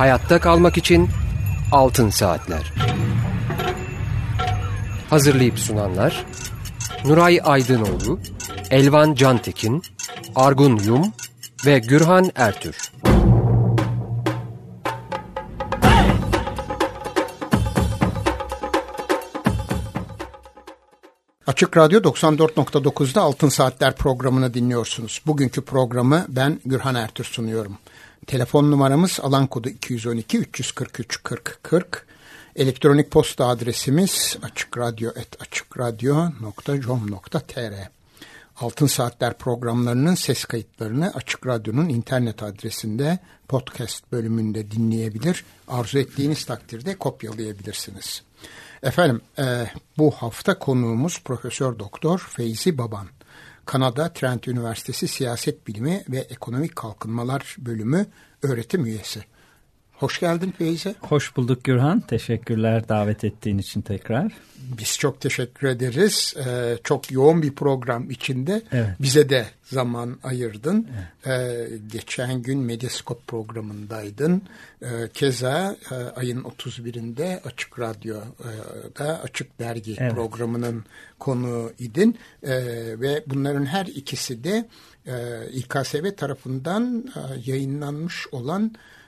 Hayatta kalmak için Altın Saatler. Hazırlayıp sunanlar Nuray Aydınoğlu, Elvan Cantekin, Argun Yum ve Gürhan Ertür. Açık Radyo 94.9'da Altın Saatler programını dinliyorsunuz. Bugünkü programı ben Gürhan Ertür sunuyorum. Telefon numaramız alan kodu 212 343 40 40. Elektronik posta adresimiz açıkradyo.com.tr Altın Saatler programlarının ses kayıtlarını Açık Radyo'nun internet adresinde podcast bölümünde dinleyebilir. Arzu ettiğiniz takdirde kopyalayabilirsiniz. Efendim e, bu hafta konuğumuz Profesör Doktor Feyzi Baban. Kanada Trent Üniversitesi Siyaset Bilimi ve Ekonomik Kalkınmalar Bölümü öğretim üyesi. Hoş geldin Feyze. Hoş bulduk Gürhan. Teşekkürler davet ettiğin için tekrar. Biz çok teşekkür ederiz. Ee, çok yoğun bir program içinde evet. bize de zaman ayırdın. Evet. Ee, geçen gün Medyaskop programındaydın. Ee, keza e, ayın 31'inde Açık Radyo'da Açık Dergi evet. programının konuğu idin. Ee, ve bunların her ikisi de e, İKSV tarafından e, yayınlanmış olan e,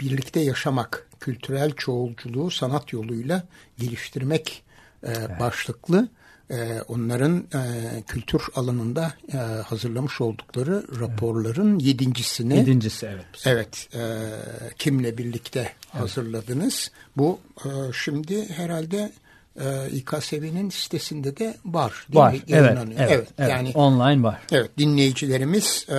birlikte yaşamak, kültürel çoğulculuğu sanat yoluyla geliştirmek e, evet. başlıklı e, onların kültür alanında hazırlamış oldukları raporların evet. yedincisini. Yedincisi evet. Evet. kimle birlikte evet. hazırladınız? Bu şimdi herhalde e, İKSV'nin sitesinde de var. Var. Mi? Evet, evet, evet, evet. Yani online var. Evet. Dinleyicilerimiz e,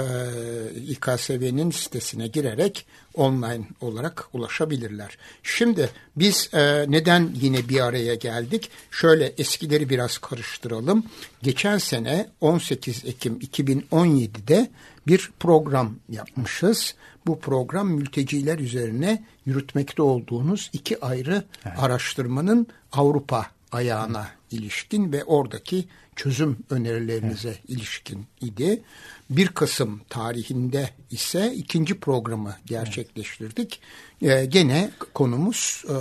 İKSV'nin sitesine girerek online olarak ulaşabilirler. Şimdi biz e, neden yine bir araya geldik? Şöyle eskileri biraz karıştıralım. Geçen sene 18 Ekim 2017'de bir program yapmışız. Bu program mülteciler üzerine yürütmekte olduğunuz iki ayrı evet. araştırmanın Avrupa ayağına ilişkin ve oradaki çözüm önerilerinize evet. ilişkin idi. 1 Kasım tarihinde ise ikinci programı gerçekleştirdik. Evet. Ee, gene konumuz e,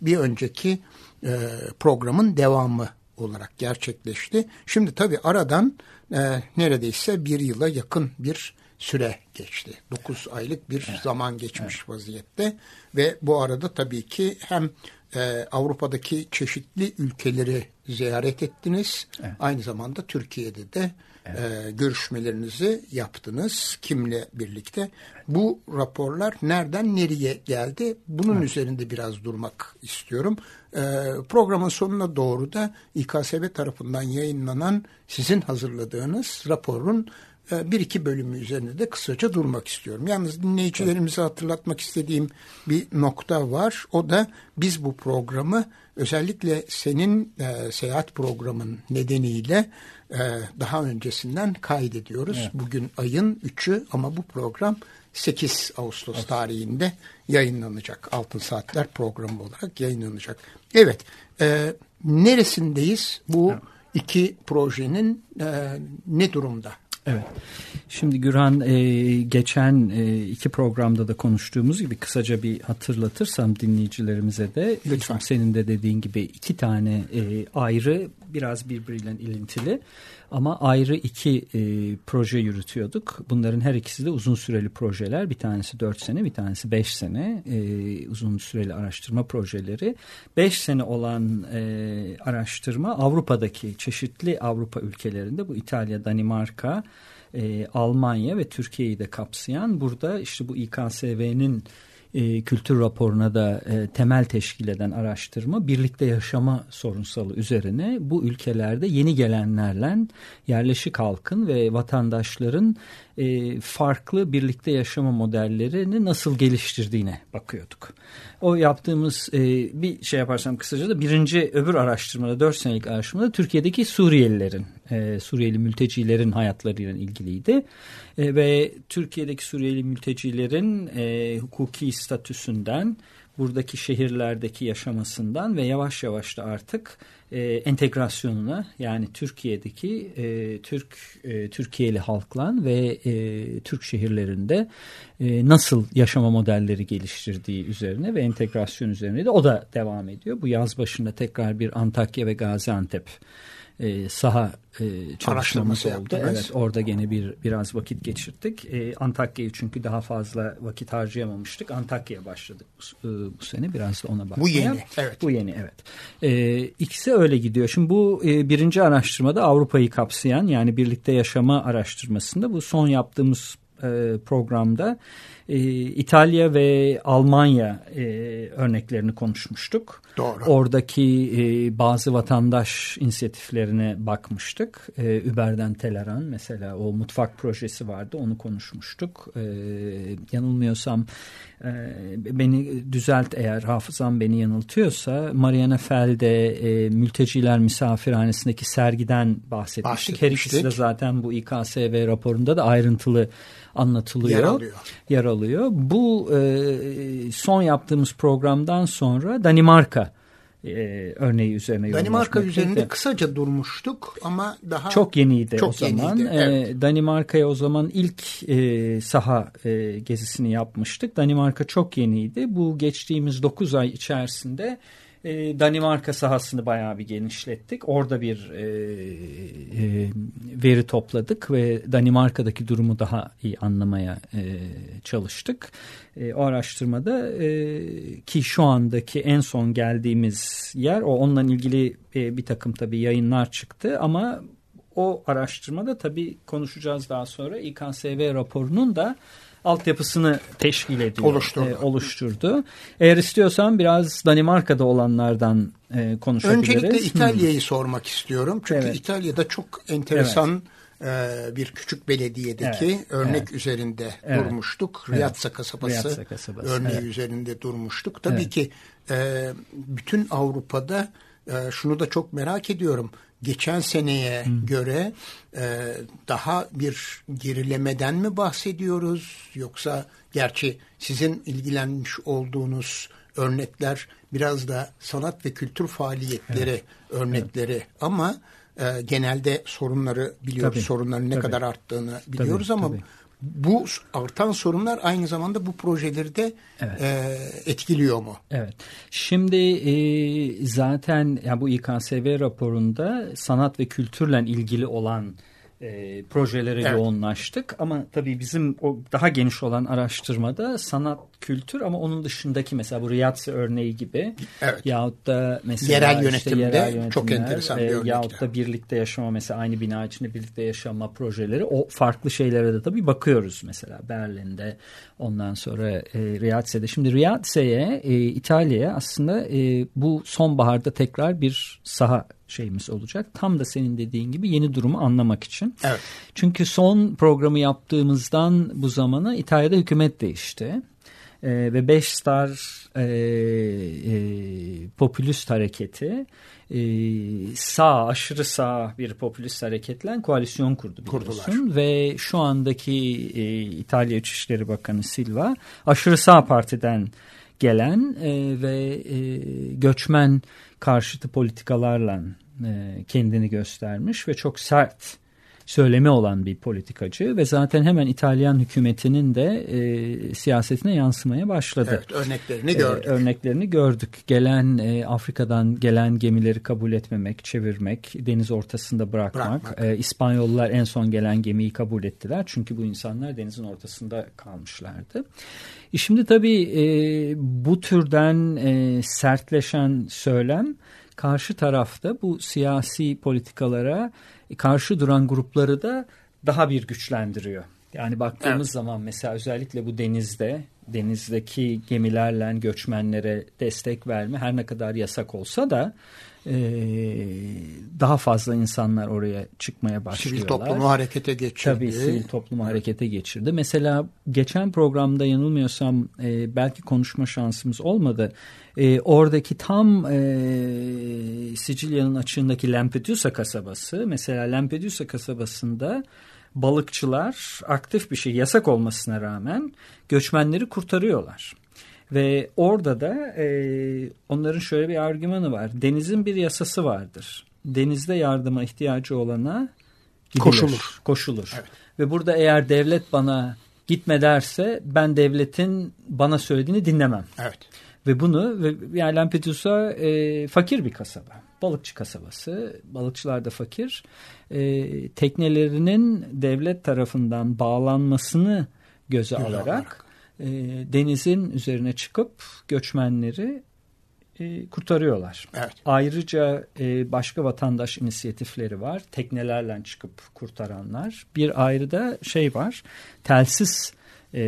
bir önceki e, programın devamı olarak gerçekleşti. Şimdi tabii aradan e, neredeyse bir yıla yakın bir süre geçti. 9 aylık bir evet. zaman geçmiş evet. vaziyette ve bu arada tabii ki hem e, Avrupa'daki çeşitli ülkeleri ziyaret ettiniz. Evet. Aynı zamanda Türkiye'de de evet. e, görüşmelerinizi yaptınız. Kimle birlikte? Bu raporlar nereden nereye geldi? Bunun evet. üzerinde biraz durmak istiyorum. E, programın sonuna doğru da İKSV tarafından yayınlanan sizin hazırladığınız raporun bir iki bölümü üzerinde de kısaca durmak istiyorum. Yalnız dinleyicilerimize hatırlatmak istediğim bir nokta var. O da biz bu programı özellikle senin e, seyahat programın nedeniyle e, daha öncesinden kaydediyoruz. Evet. Bugün ayın 3'ü ama bu program 8 Ağustos evet. tarihinde yayınlanacak. Altın Saatler programı olarak yayınlanacak. Evet, e, neresindeyiz? Bu evet. iki projenin e, ne durumda? Evet. Şimdi Gürhan e, geçen e, iki programda da konuştuğumuz gibi kısaca bir hatırlatırsam dinleyicilerimize de lütfen senin de dediğin gibi iki tane e, ayrı biraz birbiriyle ilintili ama ayrı iki e, proje yürütüyorduk. Bunların her ikisi de uzun süreli projeler. Bir tanesi dört sene, bir tanesi beş sene e, uzun süreli araştırma projeleri. Beş sene olan e, araştırma Avrupa'daki çeşitli Avrupa ülkelerinde bu İtalya, Danimarka, e, Almanya ve Türkiye'yi de kapsayan burada işte bu İKSV'nin e, kültür raporuna da e, temel teşkil eden araştırma birlikte yaşama sorunsalı üzerine bu ülkelerde yeni gelenlerle yerleşik halkın ve vatandaşların e, farklı birlikte yaşama modellerini nasıl geliştirdiğine bakıyorduk. O yaptığımız e, bir şey yaparsam kısaca da birinci öbür araştırmada dört senelik araştırmada Türkiye'deki Suriyelilerin, e, Suriyeli mültecilerin hayatlarıyla ilgiliydi. E, ve Türkiye'deki Suriyeli mültecilerin e, hukuki statüsünden buradaki şehirlerdeki yaşamasından ve yavaş yavaş da artık e, entegrasyonuna yani Türkiye'deki e, Türk e, Türkiye'li halkla ve e, Türk şehirlerinde e, nasıl yaşama modelleri geliştirdiği üzerine ve entegrasyon üzerine de o da devam ediyor. Bu yaz başında tekrar bir Antakya ve Gaziantep e, saha e, çalışmamız oldu. Yaptınız. Evet orada gene bir biraz vakit geçirdik. E, Antakya'yı çünkü daha fazla vakit harcayamamıştık. Antakya'ya başladık bu, e, bu sene biraz da ona bakmaya. Bu yeni evet. Bu yeni evet. E, ikisi öyle gidiyor. Şimdi bu e, birinci araştırmada Avrupa'yı kapsayan yani birlikte yaşama araştırmasında bu son yaptığımız e, programda e, İtalya ve Almanya e, örneklerini konuşmuştuk. Doğru. Oradaki e, bazı vatandaş inisiyatiflerine bakmıştık. E, Uber'den Teleran mesela o mutfak projesi vardı onu konuşmuştuk. E, yanılmıyorsam e, beni düzelt eğer hafızam beni yanıltıyorsa Mariana Felde e, mülteciler misafirhanesindeki sergiden bahsetmiştik. bahsetmiştik. Her ikisi de zaten bu İKSV raporunda da ayrıntılı anlatılıyor. Yer alıyor. Yer alıyor. Bu e, son yaptığımız programdan sonra Danimarka e, örneği üzerine Danimarka üzerinde kısaca durmuştuk ama daha çok yeniydi çok o zaman. Yeniydi, e, evet. Danimarka'ya o zaman ilk e, saha e, gezisini yapmıştık. Danimarka çok yeniydi. Bu geçtiğimiz 9 ay içerisinde e, Danimarka sahasını bayağı bir genişlettik. Orada bir e, e, veri topladık ve Danimarka'daki durumu daha iyi anlamaya e, çalıştık. E, o araştırmada e, ki şu andaki en son geldiğimiz yer o onunla ilgili e, bir takım tabii yayınlar çıktı ama o araştırmada tabii konuşacağız daha sonra İKSV raporunun da altyapısını teşkil ediyor. Oluşturdu. E, oluşturdu. Eğer istiyorsan biraz Danimarka'da olanlardan e, konuşabiliriz. Öncelikle İtalya'yı hmm. sormak istiyorum. Çünkü evet. İtalya'da çok enteresan evet. e, bir küçük belediyedeki evet. örnek evet. üzerinde evet. durmuştuk. Evet. Riazza kasabası, kasabası örneği evet. üzerinde durmuştuk. Tabii evet. ki e, bütün Avrupa'da e, şunu da çok merak ediyorum geçen seneye Hı. göre e, daha bir gerilemeden mi bahsediyoruz yoksa gerçi sizin ilgilenmiş olduğunuz örnekler biraz da sanat ve kültür faaliyetleri evet. örnekleri evet. ama e, genelde sorunları biliyoruz tabii, sorunların ne tabii. kadar arttığını biliyoruz tabii, ama tabii bu artan sorunlar aynı zamanda bu projeleri de evet. e, etkiliyor mu? Evet. Şimdi e, zaten ya bu İKSV raporunda sanat ve kültürle ilgili olan e, projelere evet. yoğunlaştık. Ama tabii bizim o daha geniş olan araştırmada sanat, kültür ama onun dışındaki mesela bu Riyadse örneği gibi evet. yahut da mesela yerel yönetimde işte yerel çok enteresan bir e, örnek. Yahut da birlikte yaşama mesela aynı bina içinde birlikte yaşama projeleri o farklı şeylere de tabii bakıyoruz mesela Berlin'de ondan sonra e, Riyadse'de. Şimdi Riyadse'ye e, İtalya'ya aslında e, bu sonbaharda tekrar bir saha şeyimiz olacak. Tam da senin dediğin gibi yeni durumu anlamak için. Evet. Çünkü son programı yaptığımızdan bu zamana İtalya'da hükümet değişti. E, ve Beş Star e, e, popülist hareketi e, sağ aşırı sağ bir popülist hareketle koalisyon kurdu biliyorsun. Kurdular. Ve şu andaki e, İtalya İçişleri Bakanı Silva aşırı sağ partiden gelen e, ve e, göçmen karşıtı politikalarla e, kendini göstermiş ve çok sert söylemi olan bir politikacı ve zaten hemen İtalyan hükümetinin de e, siyasetine yansımaya başladı. Evet, örneklerini gördük. E, örneklerini gördük. Gelen e, Afrika'dan gelen gemileri kabul etmemek, çevirmek, deniz ortasında bırakmak. bırakmak. E, İspanyollar en son gelen gemiyi kabul ettiler. Çünkü bu insanlar denizin ortasında kalmışlardı. E şimdi tabii e, bu türden e, sertleşen söylem karşı tarafta bu siyasi politikalara karşı duran grupları da daha bir güçlendiriyor. Yani baktığımız evet. zaman mesela özellikle bu denizde denizdeki gemilerle göçmenlere destek verme her ne kadar yasak olsa da e, daha fazla insanlar oraya çıkmaya başlıyorlar. Sivil toplumu harekete geçirdi. Tabii sivil toplumu harekete geçirdi. Mesela geçen programda yanılmıyorsam e, belki konuşma şansımız olmadı. E, oradaki tam e, Sicilya'nın açığındaki Lampedusa kasabası mesela Lampedusa kasabasında balıkçılar aktif bir şey yasak olmasına rağmen göçmenleri kurtarıyorlar. Ve orada da e, onların şöyle bir argümanı var. Denizin bir yasası vardır. Denizde yardıma ihtiyacı olana gidilir, koşulur. koşulur. Evet. Ve burada eğer devlet bana gitme derse ben devletin bana söylediğini dinlemem. Evet. Ve bunu ve yani Lampedusa e, fakir bir kasaba. Balıkçı kasabası. Balıkçılar da fakir. E, teknelerinin devlet tarafından bağlanmasını göze Göze alarak, alarak. E, denizin üzerine çıkıp göçmenleri e, kurtarıyorlar. Evet. Ayrıca e, başka vatandaş inisiyatifleri var. Teknelerle çıkıp kurtaranlar. Bir ayrı da şey var. Telsiz e,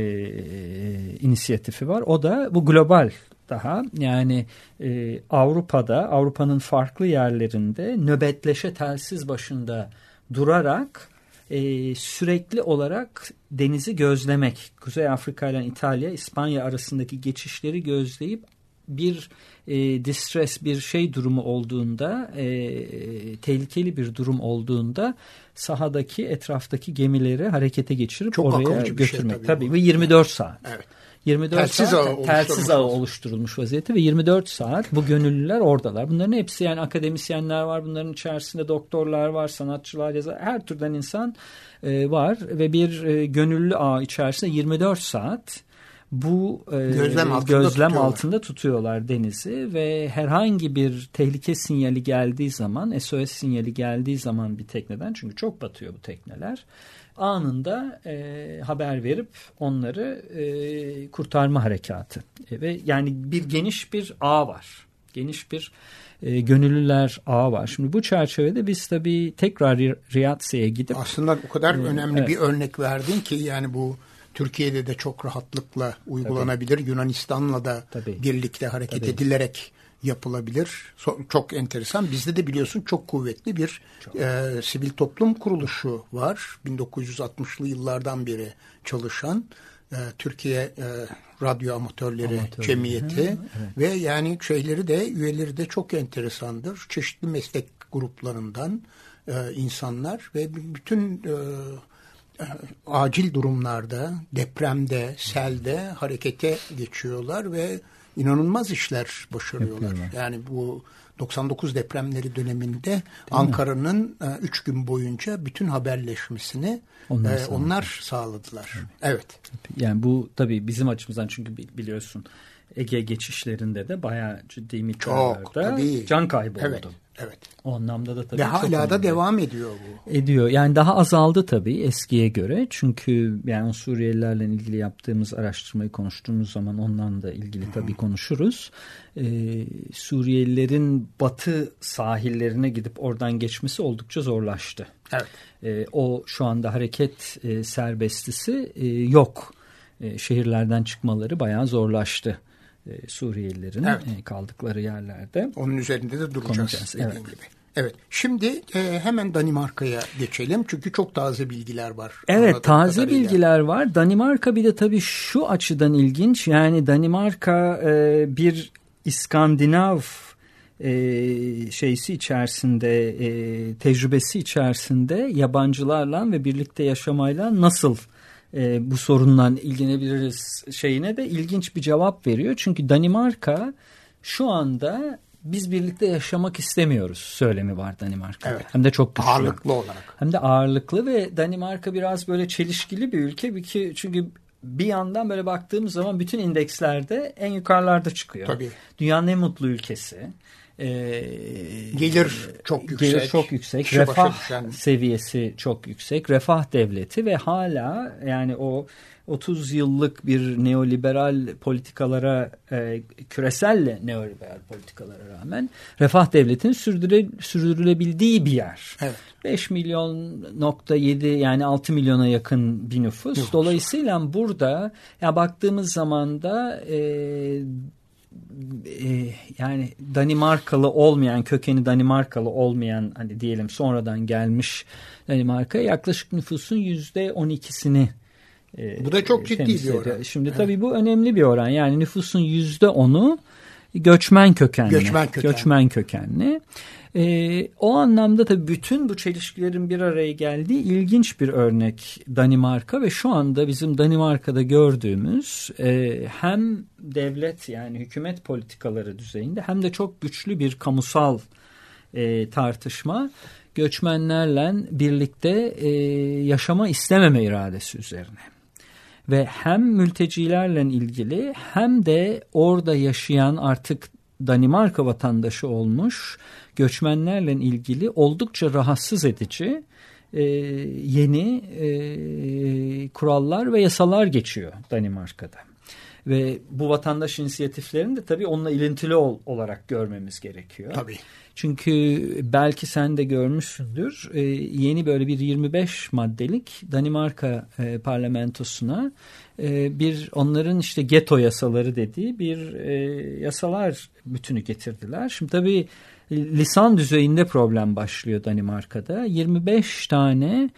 inisiyatifi var. O da bu global daha yani e, Avrupa'da Avrupa'nın farklı yerlerinde nöbetleşe telsiz başında durarak e, sürekli olarak denizi gözlemek. Kuzey Afrika ile İtalya, İspanya arasındaki geçişleri gözleyip bir e, distress bir şey durumu olduğunda e, tehlikeli bir durum olduğunda sahadaki etraftaki gemileri harekete geçirip Çok oraya şey götürmek. tabii tabii bu. ve 24 saat. Evet. 24 Telsiz saat ağı telsiz oluşturulmuş ağı vaziyette. oluşturulmuş vaziyette ve 24 saat bu gönüllüler oradalar. Bunların hepsi yani akademisyenler var. Bunların içerisinde doktorlar var, sanatçılar, yazar, her türden insan e, var ve bir e, gönüllü ağ içerisinde 24 saat bu e, Gözlem altında gözlem tutuyorlar. altında tutuyorlar denizi ve herhangi bir tehlike sinyali geldiği zaman SOS sinyali geldiği zaman bir tekneden çünkü çok batıyor bu tekneler anında e, haber verip onları e, kurtarma harekatı E, ve yani bir geniş bir ağ var geniş bir e, gönüllüler ağı var. Şimdi bu çerçevede biz tabii tekrar Ri- Riyatsi'ye gidip Aslında o kadar önemli evet. bir örnek verdin ki yani bu Türkiye'de de çok rahatlıkla uygulanabilir. Yunanistan'la da Tabii. birlikte hareket Tabii. edilerek yapılabilir. So- çok enteresan. Bizde de biliyorsun çok kuvvetli bir e, sivil toplum kuruluşu var. 1960'lı yıllardan beri çalışan e, Türkiye e, Radyo Amatörleri Amatörleri. Cemiyeti ve yani şeyleri de üyeleri de çok enteresandır. Çeşitli meslek gruplarından e, insanlar ve bütün e, acil durumlarda, depremde, selde harekete geçiyorlar ve inanılmaz işler başarıyorlar. Yapıyorlar. Yani bu 99 depremleri döneminde Ankara'nın 3 gün boyunca bütün haberleşmesini Onlar e, sağladı. onlar sağladılar. Evet. Yani bu tabii bizim açımızdan çünkü bi- biliyorsun Ege geçişlerinde de bayağı ciddi miktarlarda tabii. can kaybı Evet. oldu. Evet. O anlamda da tabii Ve hala da devam ediyor bu. ediyor. Yani daha azaldı tabii eskiye göre. Çünkü yani Suriyelilerle ilgili yaptığımız araştırmayı konuştuğumuz zaman ondan da ilgili tabii konuşuruz. Ee, Suriyelilerin batı sahillerine gidip oradan geçmesi oldukça zorlaştı. Evet. Ee, o şu anda hareket e, serbestisi e, yok. E, şehirlerden çıkmaları bayağı zorlaştı. E, Suriyelilerin Evet. e, kaldıkları yerlerde. Onun üzerinde de duracağız Konuşacağız, dediğin evet. gibi. Evet. Şimdi e, hemen Danimarka'ya geçelim. Çünkü çok taze bilgiler var. Evet taze kadarıyla. bilgiler var. Danimarka bir de tabii şu açıdan ilginç. Yani Danimarka e, bir İskandinav e, şeysi içerisinde e, tecrübesi içerisinde yabancılarla ve birlikte yaşamayla nasıl e, bu sorunla ilgilenebiliriz şeyine de ilginç bir cevap veriyor. Çünkü Danimarka şu anda biz birlikte yaşamak istemiyoruz söylemi var Danimarka'da. Evet. Hem de çok güçlü. Ağırlıklı olarak. Hem de ağırlıklı ve Danimarka biraz böyle çelişkili bir ülke. Çünkü bir yandan böyle baktığımız zaman bütün indekslerde en yukarılarda çıkıyor. Tabii. Dünyanın en mutlu ülkesi. Ee, Gelir çok yüksek. Gelir çok yüksek. kişi refah seviyesi çok yüksek. Refah devleti ve hala yani o 30 yıllık bir neoliberal politikalara e, küresel neoliberal politikalara rağmen refah devletinin sürdüre, sürdürülebildiği bir yer. Evet. 5 milyon nokta 7 yani 6 milyona yakın bir nüfus. Nüfus. Dolayısıyla burada ya baktığımız zaman da e, e, yani Danimarkalı olmayan kökeni Danimarkalı olmayan hani diyelim sonradan gelmiş Danimarka yaklaşık nüfusun yüzde 12'sini e, Bu da çok ciddi bir oran. Şimdi tabii bu önemli bir oran. Yani nüfusun yüzde onu göçmen kökenli. Göçmen kökenli. Göçmen kökenli. E, o anlamda da bütün bu çelişkilerin bir araya geldiği ilginç bir örnek Danimarka ve şu anda bizim Danimarka'da gördüğümüz e, hem devlet yani hükümet politikaları düzeyinde hem de çok güçlü bir kamusal e, tartışma göçmenlerle birlikte e, yaşama istememe iradesi üzerine. Ve hem mültecilerle ilgili hem de orada yaşayan artık Danimarka vatandaşı olmuş göçmenlerle ilgili oldukça rahatsız edici e, yeni e, kurallar ve yasalar geçiyor Danimarka'da. Ve bu vatandaş inisiyatiflerini de tabii onunla ilintili ol, olarak görmemiz gerekiyor. Tabii. Çünkü belki sen de görmüşsündür e, yeni böyle bir 25 maddelik Danimarka e, parlamentosuna e, bir onların işte geto yasaları dediği bir yasalar bütünü getirdiler. Şimdi tabii lisan düzeyinde problem başlıyor Danimarka'da. 25 tane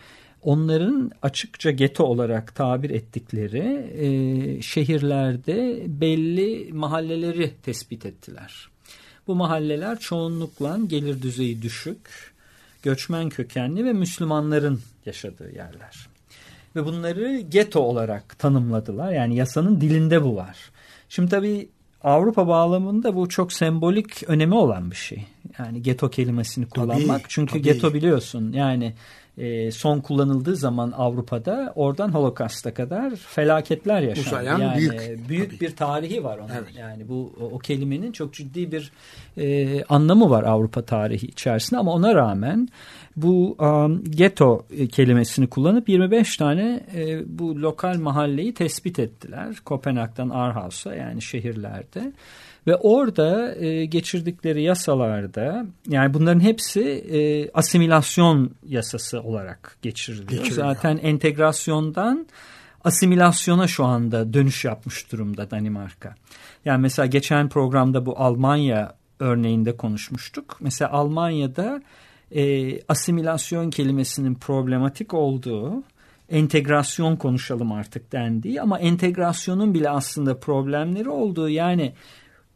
onların açıkça geto olarak tabir ettikleri şehirlerde belli mahalleleri tespit ettiler. Bu mahalleler çoğunlukla gelir düzeyi düşük, göçmen kökenli ve Müslümanların yaşadığı yerler. Ve bunları geto olarak tanımladılar. Yani yasanın dilinde bu var. Şimdi tabii Avrupa bağlamında bu çok sembolik önemi olan bir şey. Yani geto kelimesini kullanmak. Tabii, Çünkü tabii. geto biliyorsun yani e, son kullanıldığı zaman Avrupa'da oradan Holokast'a kadar felaketler yaşandı. Uzayan yani büyük, büyük bir tarihi var onun. Evet. Yani bu o, o kelimenin çok ciddi bir e, anlamı var Avrupa tarihi içerisinde ama ona rağmen bu um, ghetto kelimesini kullanıp 25 tane e, bu lokal mahalleyi tespit ettiler. Kopenhag'dan Aarhus'a yani şehirlerde. Ve orada e, geçirdikleri yasalarda yani bunların hepsi e, asimilasyon yasası olarak geçiriliyor. Geçiriliyor. Zaten entegrasyondan asimilasyona şu anda dönüş yapmış durumda Danimarka. Yani mesela geçen programda bu Almanya örneğinde konuşmuştuk. Mesela Almanya'da e, asimilasyon kelimesinin problematik olduğu entegrasyon konuşalım artık dendiği ama entegrasyonun bile aslında problemleri olduğu yani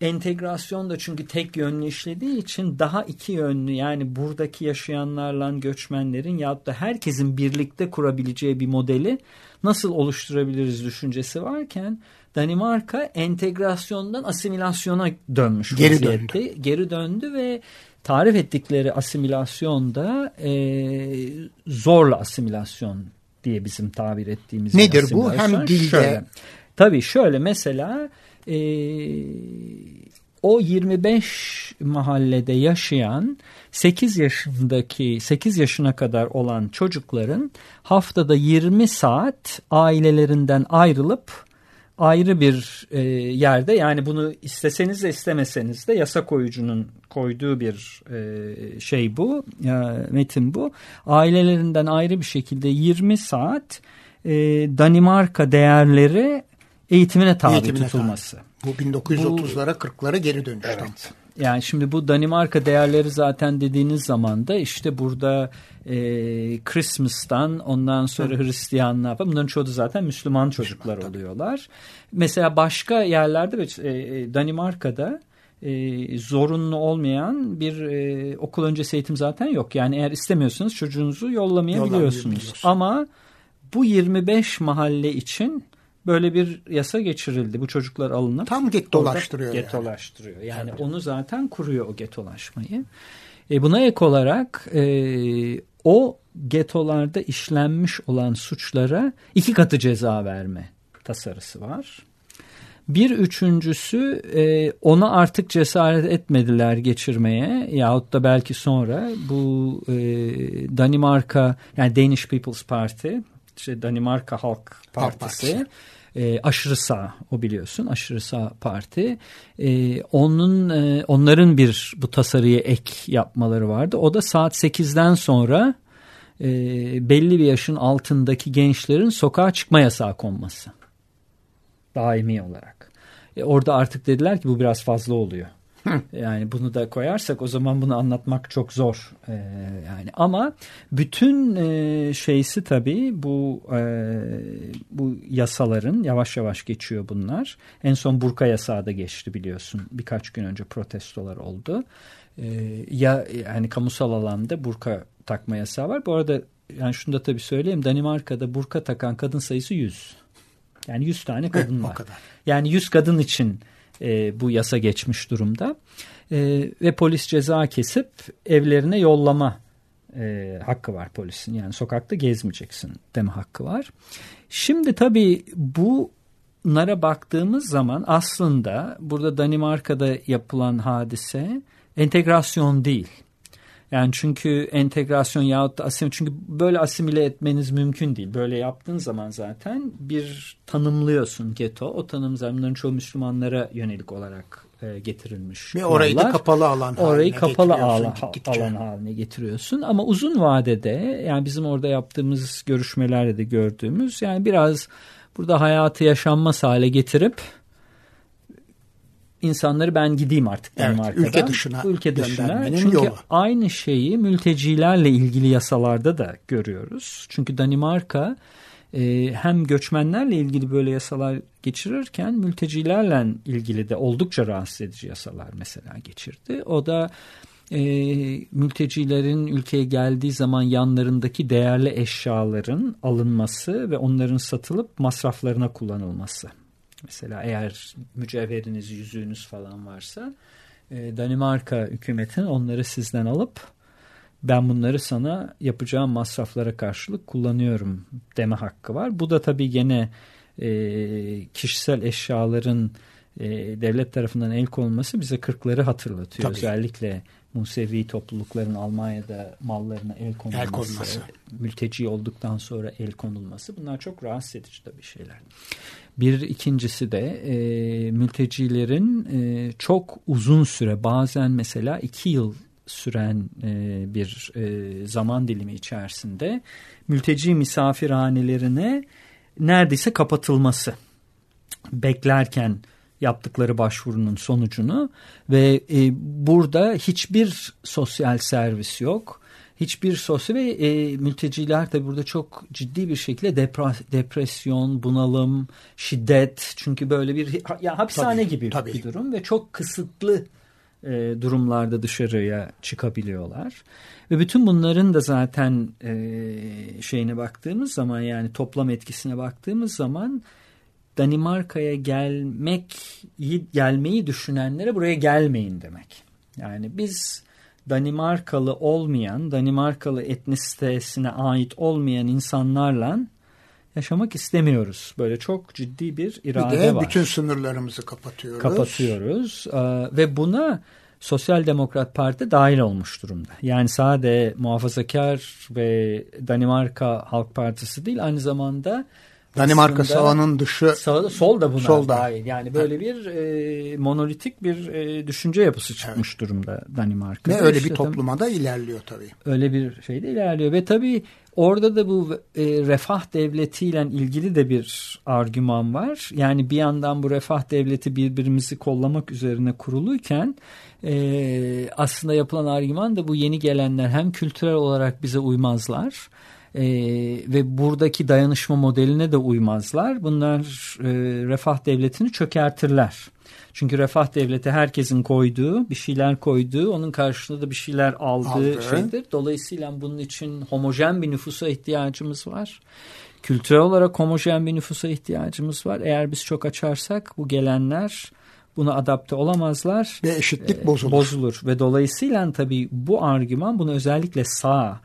entegrasyon da çünkü tek yönlü işlediği için daha iki yönlü yani buradaki yaşayanlarla göçmenlerin ya da herkesin birlikte kurabileceği bir modeli nasıl oluşturabiliriz düşüncesi varken Danimarka entegrasyondan asimilasyona dönmüş geri vaziyette. Döndü. Geri döndü ve tarif ettikleri asimilasyonda e, zorla asimilasyon diye bizim tabir ettiğimiz Nedir bu? Hem dilde. Şöyle, tabii şöyle mesela e, o 25 mahallede yaşayan 8 yaşındaki 8 yaşına kadar olan çocukların haftada 20 saat ailelerinden ayrılıp ayrı bir e, yerde yani bunu isteseniz de istemeseniz de yasa koyucunun koyduğu bir e, şey bu e, metin bu. Ailelerinden ayrı bir şekilde 20 saat e, Danimarka değerleri eğitimine tabi eğitimine tutulması. Tabi. Bu 1930'lara 40'lara geri dönüş. Evet. Yani şimdi bu Danimarka değerleri zaten dediğiniz zaman da işte burada e, Christmas'tan ondan sonra Hı. Hristiyanlığa bunların çoğu da zaten Müslüman çocuklar Müslüman, oluyorlar. Mesela başka yerlerde e, e, Danimarka'da e, zorunlu olmayan bir e, okul öncesi eğitim zaten yok. Yani eğer istemiyorsanız çocuğunuzu yollamayabiliyorsunuz. Ama bu 25 mahalle için böyle bir yasa geçirildi. Bu çocuklar alınıp tam gettolaştırıyor. Gettolaştırıyor. Yani, yani evet. onu zaten kuruyor o gettolaşmayı. E, buna ek olarak e, o getolarda işlenmiş olan suçlara iki katı ceza verme tasarısı var. Bir üçüncüsü e, ona artık cesaret etmediler geçirmeye yahut da belki sonra bu e, Danimarka yani Danish People's Party işte Danimarka Halk Partisi, Partisi e, aşırı sağ o biliyorsun aşırı sağ parti. E, onun e, onların bir bu tasarıya ek yapmaları vardı. O da saat 8'den sonra e, belli bir yaşın altındaki gençlerin sokağa çıkma yasağı konması. Daimi olarak. E, orada artık dediler ki bu biraz fazla oluyor Yani bunu da koyarsak o zaman bunu anlatmak çok zor. Ee, yani ama bütün e, şeysi tabii bu e, bu yasaların yavaş yavaş geçiyor bunlar. En son burka yasağı da geçti biliyorsun. Birkaç gün önce protestolar oldu. Ee, ya yani kamusal alanda burka takma yasağı var. Bu arada yani şunu da tabii söyleyeyim. Danimarka'da burka takan kadın sayısı 100. Yani 100 tane kadın var. Yani 100 kadın için e, bu yasa geçmiş durumda. E, ve polis ceza kesip evlerine yollama e, hakkı var polisin. Yani sokakta gezmeyeceksin deme hakkı var. Şimdi tabii bunlara baktığımız zaman aslında burada Danimarka'da yapılan hadise entegrasyon değil. Yani çünkü entegrasyon yahut da asimile çünkü böyle asimile etmeniz mümkün değil. Böyle yaptığın zaman zaten bir tanımlıyorsun geto. O tanım zaten çoğu Müslümanlara yönelik olarak e, getirilmiş. Ve orayı da kapalı alan orayı kapalı alan, alan haline getiriyorsun. Ama uzun vadede yani bizim orada yaptığımız görüşmelerde de gördüğümüz yani biraz burada hayatı yaşanmaz hale getirip insanları ben gideyim artık evet, Danimarka'dan. Ülke dışına, ülke dışına. Çünkü yolu. aynı şeyi mültecilerle ilgili yasalarda da görüyoruz. Çünkü Danimarka e, hem göçmenlerle ilgili böyle yasalar geçirirken mültecilerle ilgili de oldukça rahatsız edici yasalar mesela geçirdi. O da e, mültecilerin ülkeye geldiği zaman yanlarındaki değerli eşyaların alınması ve onların satılıp masraflarına kullanılması. Mesela eğer mücevheriniz, yüzüğünüz falan varsa e, Danimarka hükümetin onları sizden alıp ben bunları sana yapacağım masraflara karşılık kullanıyorum deme hakkı var. Bu da tabii gene e, kişisel eşyaların e, devlet tarafından el konulması bize kırkları hatırlatıyor. Tabii. Özellikle Musevi toplulukların Almanya'da mallarına el konulması, el konulması, mülteci olduktan sonra el konulması bunlar çok rahatsız edici tabii şeyler. Bir ikincisi de e, mültecilerin e, çok uzun süre bazen mesela iki yıl süren e, bir e, zaman dilimi içerisinde mülteci misafirhanelerine neredeyse kapatılması beklerken yaptıkları başvurunun sonucunu ve e, burada hiçbir sosyal servis yok. Hiçbir sosyal ve e, mülteciler de burada çok ciddi bir şekilde depra, depresyon, bunalım, şiddet çünkü böyle bir ya hapishane tabii, gibi tabii. bir durum ve çok kısıtlı e, durumlarda dışarıya çıkabiliyorlar. Ve bütün bunların da zaten e, şeyine baktığımız zaman yani toplam etkisine baktığımız zaman Danimarka'ya gelmek gelmeyi düşünenlere buraya gelmeyin demek. Yani biz Danimarkalı olmayan, Danimarkalı etnisitesine ait olmayan insanlarla yaşamak istemiyoruz. Böyle çok ciddi bir irade bir de var. bütün sınırlarımızı kapatıyoruz. Kapatıyoruz ee, ve buna Sosyal Demokrat Parti dahil olmuş durumda. Yani sade muhafazakar ve Danimarka Halk Partisi değil aynı zamanda Danimarka sağının dışı sağ, sol da buna sol da. dahil. Yani böyle bir e, monolitik bir e, düşünce yapısı çıkmış evet. durumda Danimarka. Ve öyle işte bir topluma da ilerliyor tabii. Öyle bir şey de ilerliyor ve tabii orada da bu e, refah devletiyle ilgili de bir argüman var. Yani bir yandan bu refah devleti birbirimizi kollamak üzerine kuruluyken e, aslında yapılan argüman da bu yeni gelenler hem kültürel olarak bize uymazlar e, ve buradaki dayanışma modeline de uymazlar. Bunlar e, refah devletini çökertirler. Çünkü refah devleti herkesin koyduğu, bir şeyler koyduğu, onun karşılığında da bir şeyler aldığı Aldı. şeydir. Dolayısıyla bunun için homojen bir nüfusa ihtiyacımız var. Kültürel olarak homojen bir nüfusa ihtiyacımız var. Eğer biz çok açarsak bu gelenler buna adapte olamazlar. Ve eşitlik bozulur. Bozulur ve dolayısıyla tabii bu argüman bunu özellikle sağ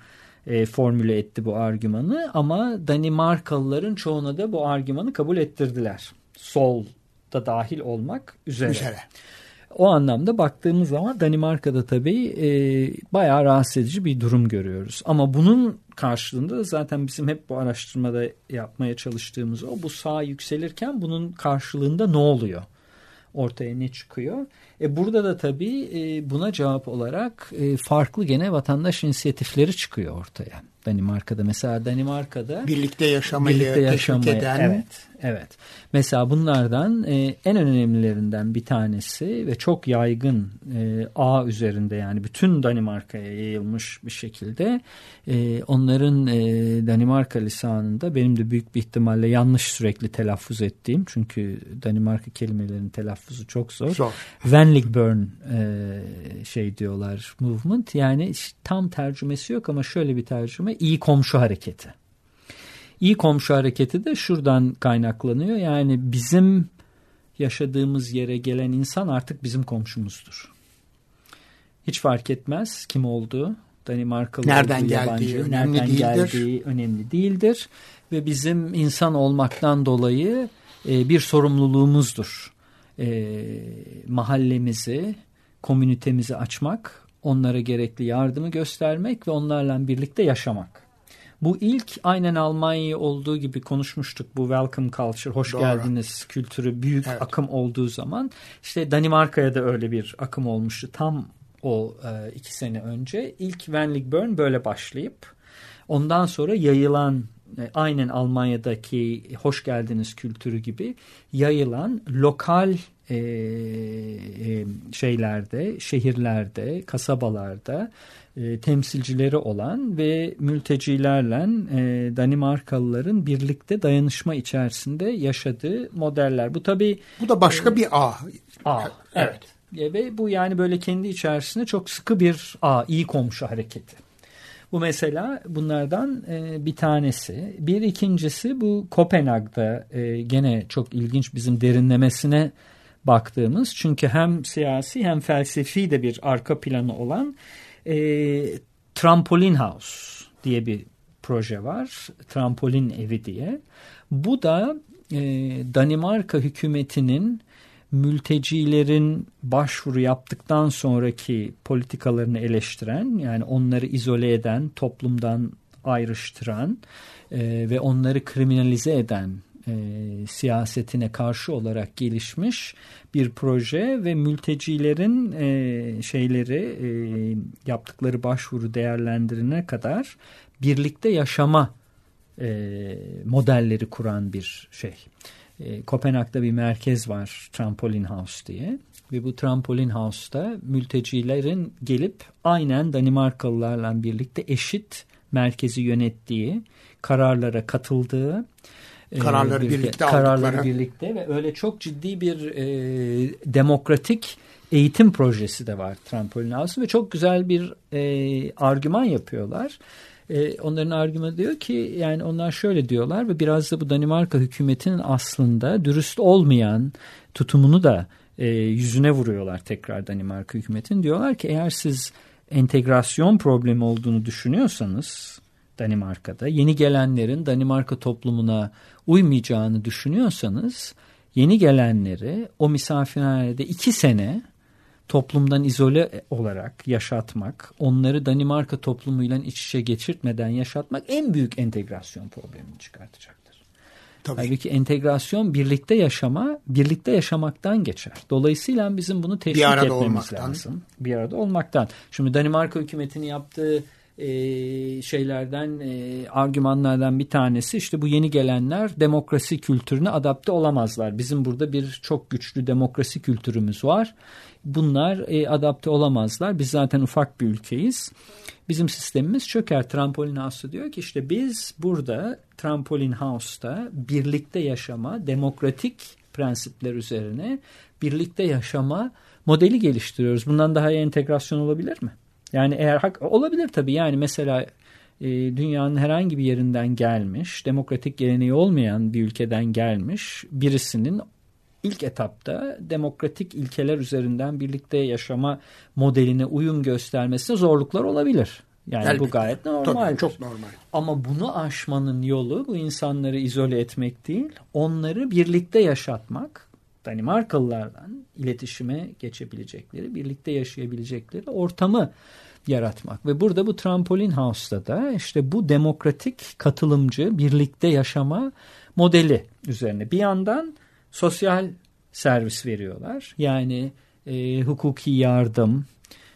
e, formüle etti bu argümanı ama Danimarkalıların çoğuna da bu argümanı kabul ettirdiler. Sol da dahil olmak üzere. üzere. O anlamda baktığımız zaman Danimarka'da tabii e, bayağı rahatsız edici bir durum görüyoruz. Ama bunun karşılığında da zaten bizim hep bu araştırmada yapmaya çalıştığımız o bu sağ yükselirken bunun karşılığında ne oluyor? Ortaya ne çıkıyor? E burada da tabii e, buna cevap olarak e, farklı gene vatandaş inisiyatifleri çıkıyor ortaya. Danimarka'da mesela Danimarka'da birlikte yaşamayı birlikte yaşamayı, eden evet, Evet. Mesela bunlardan e, en önemlilerinden bir tanesi ve çok yaygın e, ağ üzerinde yani bütün Danimarka'ya yayılmış bir şekilde e, onların e, Danimarka lisanında benim de büyük bir ihtimalle yanlış sürekli telaffuz ettiğim çünkü Danimarka kelimelerinin telaffuzu çok zor. Zor. Venligburn e, şey diyorlar movement yani tam tercümesi yok ama şöyle bir tercüme iyi komşu hareketi. İyi komşu hareketi de şuradan kaynaklanıyor. Yani bizim yaşadığımız yere gelen insan artık bizim komşumuzdur. Hiç fark etmez kim olduğu. Danimarkalı nereden olduğu, geldiği yabancı, önemli nereden değildir. geldiği önemli değildir ve bizim insan olmaktan dolayı e, bir sorumluluğumuzdur. E, mahallemizi, komünitemizi açmak, onlara gerekli yardımı göstermek ve onlarla birlikte yaşamak. Bu ilk aynen Almanya olduğu gibi konuşmuştuk bu welcome culture, hoş Doğru. geldiniz kültürü büyük Evet. akım olduğu zaman. işte Danimarka'ya da öyle bir akım olmuştu tam o e, iki sene önce. İlk Venligburn böyle başlayıp ondan sonra yayılan e, aynen Almanya'daki hoş geldiniz kültürü gibi yayılan lokal e, e, şeylerde, şehirlerde, kasabalarda e, temsilcileri olan ve mültecilerle e, Danimarkalıların birlikte dayanışma içerisinde yaşadığı modeller. Bu tabii Bu da başka bir ağ. ağ. Evet. E, Ve bu yani böyle kendi içerisinde çok sıkı bir ağ, iyi komşu hareketi. Bu mesela bunlardan e, bir tanesi. Bir ikincisi bu Kopenhag'da e, gene çok ilginç bizim derinlemesine baktığımız. Çünkü hem siyasi hem felsefi de bir arka planı olan e, Trampolin House diye bir proje var. Trampolin evi diye. Bu da e, Danimarka hükümetinin mültecilerin başvuru yaptıktan sonraki politikalarını eleştiren yani onları izole eden, toplumdan ayrıştıran e, ve onları kriminalize eden e, siyasetine karşı olarak gelişmiş bir proje ve mültecilerin e, şeyleri e, yaptıkları başvuru değerlendirine kadar birlikte yaşama e, modelleri kuran bir şey. E, Kopenhag'da bir merkez var Trampolin House diye ve bu Trampolin House'da mültecilerin gelip aynen Danimarkalılarla birlikte eşit merkezi yönettiği, kararlara katıldığı, Kararları birlikte kararları aldıkları. birlikte ve öyle çok ciddi bir e, demokratik eğitim projesi de var Trampolin House'un ve çok güzel bir e, argüman yapıyorlar. E, onların argümanı diyor ki yani onlar şöyle diyorlar ve biraz da bu Danimarka hükümetinin aslında dürüst olmayan tutumunu da e, yüzüne vuruyorlar tekrar Danimarka hükümetinin. Diyorlar ki eğer siz entegrasyon problemi olduğunu düşünüyorsanız Danimarka'da yeni gelenlerin Danimarka toplumuna uymayacağını düşünüyorsanız yeni gelenleri o misafirhanede iki sene toplumdan izole olarak yaşatmak, onları Danimarka toplumuyla iç içe geçirtmeden yaşatmak en büyük entegrasyon problemini çıkartacaktır. Tabii. Halbuki entegrasyon birlikte yaşama, birlikte yaşamaktan geçer. Dolayısıyla bizim bunu teşvik etmemiz olmaktan. lazım. Bir arada olmaktan. Şimdi Danimarka hükümetinin yaptığı e, şeylerden, e, argümanlardan bir tanesi işte bu yeni gelenler demokrasi kültürüne adapte olamazlar. Bizim burada bir çok güçlü demokrasi kültürümüz var. Bunlar e, adapte olamazlar. Biz zaten ufak bir ülkeyiz. Bizim sistemimiz çöker. Trampolin House diyor ki işte biz burada Trampolin House'ta birlikte yaşama, demokratik prensipler üzerine birlikte yaşama modeli geliştiriyoruz. Bundan daha iyi entegrasyon olabilir mi? Yani eğer hak olabilir tabii. Yani mesela e, dünyanın herhangi bir yerinden gelmiş, demokratik geleneği olmayan bir ülkeden gelmiş birisinin ilk etapta demokratik ilkeler üzerinden birlikte yaşama modeline uyum göstermesine zorluklar olabilir. Yani bu Elbette. gayet normal. Tabii, çok normal. Ama bunu aşmanın yolu bu insanları izole etmek değil, onları birlikte yaşatmak, Danimarkalılarla iletişime geçebilecekleri, birlikte yaşayabilecekleri ortamı yaratmak. Ve burada bu Trampolin House'da da işte bu demokratik katılımcı birlikte yaşama modeli üzerine bir yandan sosyal servis veriyorlar. Yani e, hukuki yardım,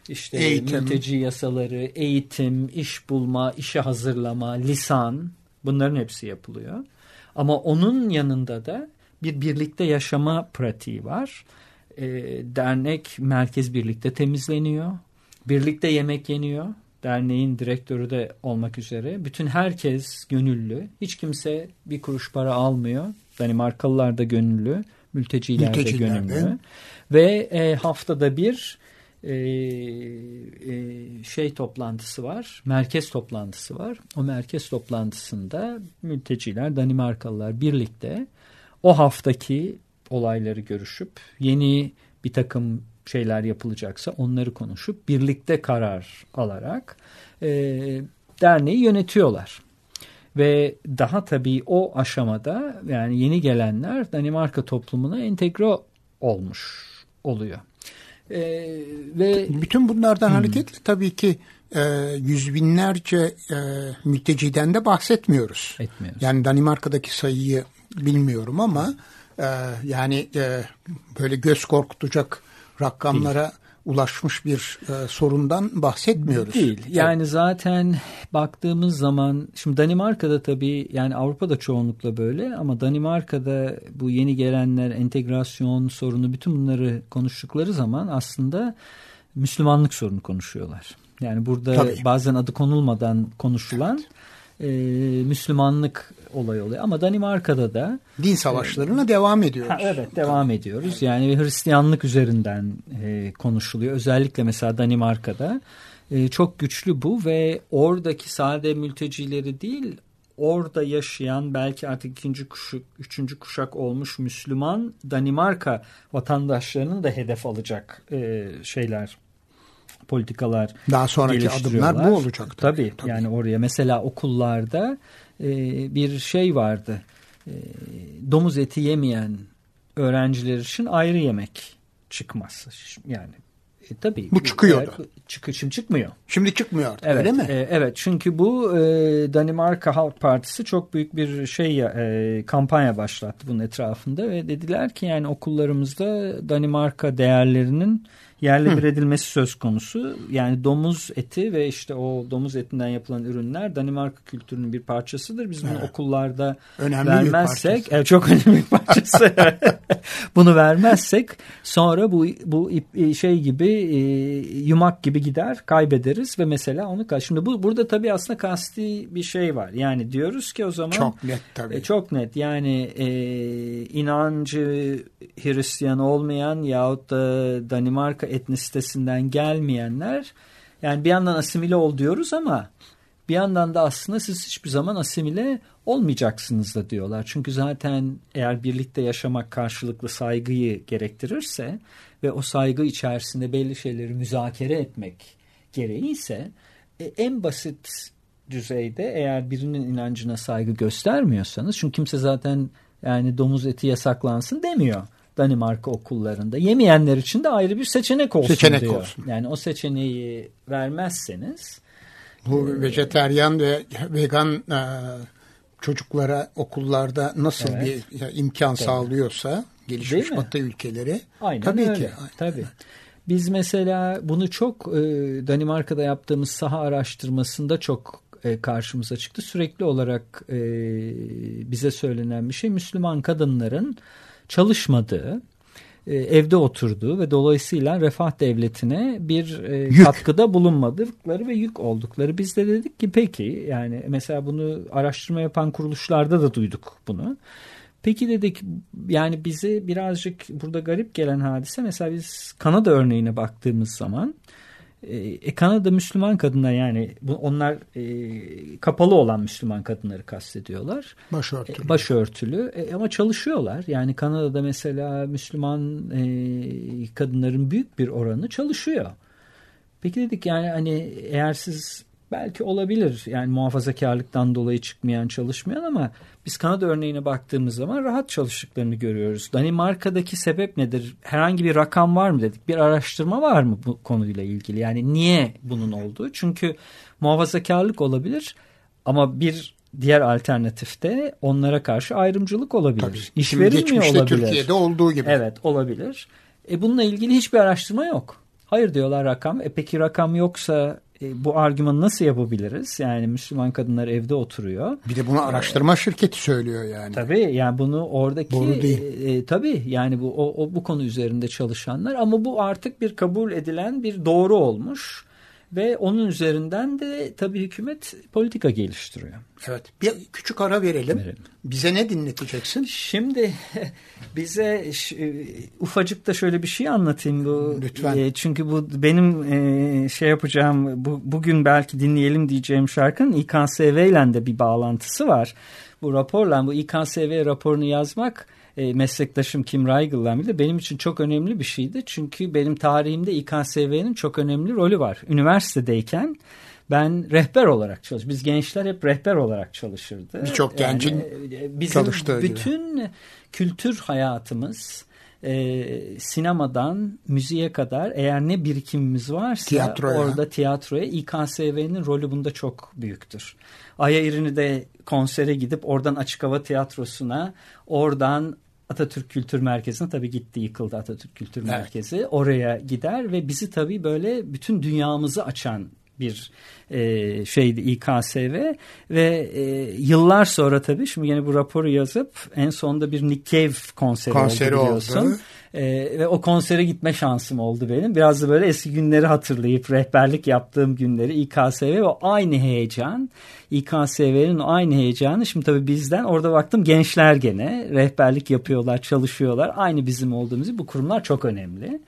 işte Eğitim. mülteci yasaları, eğitim, iş bulma, işe hazırlama, lisan bunların hepsi yapılıyor. Ama onun yanında da bir birlikte yaşama pratiği var. E, dernek merkez birlikte temizleniyor. Birlikte yemek yeniyor. Derneğin direktörü de olmak üzere. Bütün herkes gönüllü. Hiç kimse bir kuruş para almıyor. Danimarkalılar da gönüllü. Mülteciler, Mülteciler de gönüllü. Ve e, haftada bir e, e, şey toplantısı var. Merkez toplantısı var. O merkez toplantısında mülteciler, Danimarkalılar birlikte o haftaki olayları görüşüp yeni bir takım şeyler yapılacaksa onları konuşup birlikte karar alarak e, derneği yönetiyorlar. Ve daha tabii o aşamada yani yeni gelenler Danimarka toplumuna entegre olmuş oluyor. E, ve bütün bunlardan hmm. hareketle tabii ki e, yüz binlerce e, mülteciden de bahsetmiyoruz. Etmiyoruz. Yani Danimarka'daki sayıyı bilmiyorum ama e, yani e, böyle göz korkutacak rakamlara Değil. ulaşmış bir e, sorundan bahsetmiyoruz. Değil. Yani evet. zaten baktığımız zaman şimdi Danimarka'da tabii yani Avrupa'da çoğunlukla böyle ama Danimarka'da bu yeni gelenler entegrasyon sorunu bütün bunları konuştukları zaman aslında Müslümanlık sorunu konuşuyorlar. Yani burada tabii. bazen adı konulmadan konuşulan evet. E, Müslümanlık olay oluyor. Ama Danimarka'da da din savaşlarına e, devam ediyoruz. Ha, evet devam ediyoruz. Yani Hristiyanlık üzerinden e, konuşuluyor. Özellikle mesela Danimarka'da e, çok güçlü bu ve oradaki sade mültecileri değil orada yaşayan belki artık ikinci kuşak, üçüncü kuşak olmuş Müslüman Danimarka vatandaşlarının da hedef alacak e, şeyler politikalar Daha sonraki adımlar bu olacak. Tabii, tabii yani oraya mesela okullarda e, bir şey vardı. E, domuz eti yemeyen öğrenciler için ayrı yemek çıkmaz. Yani e, tabii. Bu çıkıyordu. Çık, şimdi çıkmıyor. Şimdi çıkmıyor artık, evet, öyle mi? E, evet çünkü bu e, Danimarka Halk Partisi çok büyük bir şey e, kampanya başlattı bunun etrafında ve dediler ki yani okullarımızda Danimarka değerlerinin yerle bir edilmesi söz konusu. Yani domuz eti ve işte o domuz etinden yapılan ürünler Danimarka kültürünün bir parçasıdır. Biz bunu evet. okullarda önemli vermezsek, evet, çok önemli bir parçası. bunu vermezsek sonra bu bu şey gibi e, yumak gibi gider, kaybederiz ve mesela onu şimdi bu burada tabii aslında kasti bir şey var. Yani diyoruz ki o zaman çok net tabii. E, çok net. Yani e, inancı Hristiyan olmayan yahut da Danimarka etnisitesinden gelmeyenler yani bir yandan asimile ol diyoruz ama bir yandan da aslında siz hiçbir zaman asimile olmayacaksınız da diyorlar. Çünkü zaten eğer birlikte yaşamak karşılıklı saygıyı gerektirirse ve o saygı içerisinde belli şeyleri müzakere etmek gereği ise e, en basit düzeyde eğer birinin inancına saygı göstermiyorsanız çünkü kimse zaten yani domuz eti yasaklansın demiyor. Danimarka okullarında. Yemeyenler için de ayrı bir seçenek olsun seçenek diyor. Olsun. Yani o seçeneği vermezseniz bu e, vejeteryan ve vegan e, çocuklara okullarda nasıl evet. bir ya, imkan tabii. sağlıyorsa gelişmiş batı ülkeleri Aynen tabii öyle. ki. Tabii. Biz mesela bunu çok e, Danimarka'da yaptığımız saha araştırmasında çok e, karşımıza çıktı. Sürekli olarak e, bize söylenen bir şey Müslüman kadınların çalışmadığı, e, evde oturduğu ve dolayısıyla refah devletine bir e, katkıda bulunmadıkları ve yük oldukları. Biz de dedik ki peki yani mesela bunu araştırma yapan kuruluşlarda da duyduk bunu. Peki dedik yani bize birazcık burada garip gelen hadise mesela biz Kanada örneğine baktığımız zaman e, Kanada Müslüman kadınlar yani bu, onlar e, kapalı olan Müslüman kadınları kastediyorlar. Başörtülü. E, başörtülü e, ama çalışıyorlar. Yani Kanada'da mesela Müslüman e, kadınların büyük bir oranı çalışıyor. Peki dedik yani hani eğer siz belki olabilir yani muhafazakarlıktan dolayı çıkmayan çalışmayan ama biz Kanada örneğine baktığımız zaman rahat çalıştıklarını görüyoruz. Danimarka'daki sebep nedir? Herhangi bir rakam var mı dedik. Bir araştırma var mı bu konuyla ilgili? Yani niye bunun olduğu? Çünkü muhafazakarlık olabilir ama bir diğer alternatifte onlara karşı ayrımcılık olabilir. Tabii. İş verilmiyor olabilir. Türkiye'de olduğu gibi. Evet olabilir. E bununla ilgili hiçbir araştırma yok. Hayır diyorlar rakam. E peki rakam yoksa e, bu argümanı nasıl yapabiliriz? Yani Müslüman kadınlar evde oturuyor. Bir de bunu araştırma ee, şirketi söylüyor yani. Tabii yani bunu oradaki e, e, tabii yani bu o, o bu konu üzerinde çalışanlar ama bu artık bir kabul edilen bir doğru olmuş ve onun üzerinden de tabii hükümet politika geliştiriyor. Evet. Bir küçük ara verelim. verelim. Bize ne dinleteceksin? Şimdi bize ufacık da şöyle bir şey anlatayım bu. Lütfen. E, çünkü bu benim e, şey yapacağım bu, bugün belki dinleyelim diyeceğim şarkının İKSV ile de bir bağlantısı var. Bu raporla bu İKSV raporunu yazmak e, meslektaşım Kim Reigel'la bile benim için çok önemli bir şeydi. Çünkü benim tarihimde İKSV'nin çok önemli rolü var. Üniversitedeyken ben rehber olarak çalıştım. Biz gençler hep rehber olarak çalışırdı. Birçok yani, gencin e, bizim çalıştığı bütün gibi. kültür hayatımız e, sinemadan müziğe kadar eğer ne birikimimiz varsa tiyatroya. orada tiyatroya İKSV'nin rolü bunda çok büyüktür. Aya de konsere gidip oradan açık hava tiyatrosuna oradan Atatürk Kültür Merkezi'ne tabii gitti yıkıldı Atatürk Kültür evet. Merkezi. Oraya gider ve bizi tabii böyle bütün dünyamızı açan bir e, şeydi İKSV ve e, yıllar sonra tabii şimdi yine bu raporu yazıp en sonunda bir Cave konseri, konseri oldu biliyorsun. Oldu. E, ve o konsere gitme şansım oldu benim. Biraz da böyle eski günleri hatırlayıp rehberlik yaptığım günleri İKSV ve o aynı heyecan İKSV'nin aynı heyecanı şimdi tabii bizden orada baktım gençler gene rehberlik yapıyorlar çalışıyorlar aynı bizim olduğumuz bu kurumlar çok önemli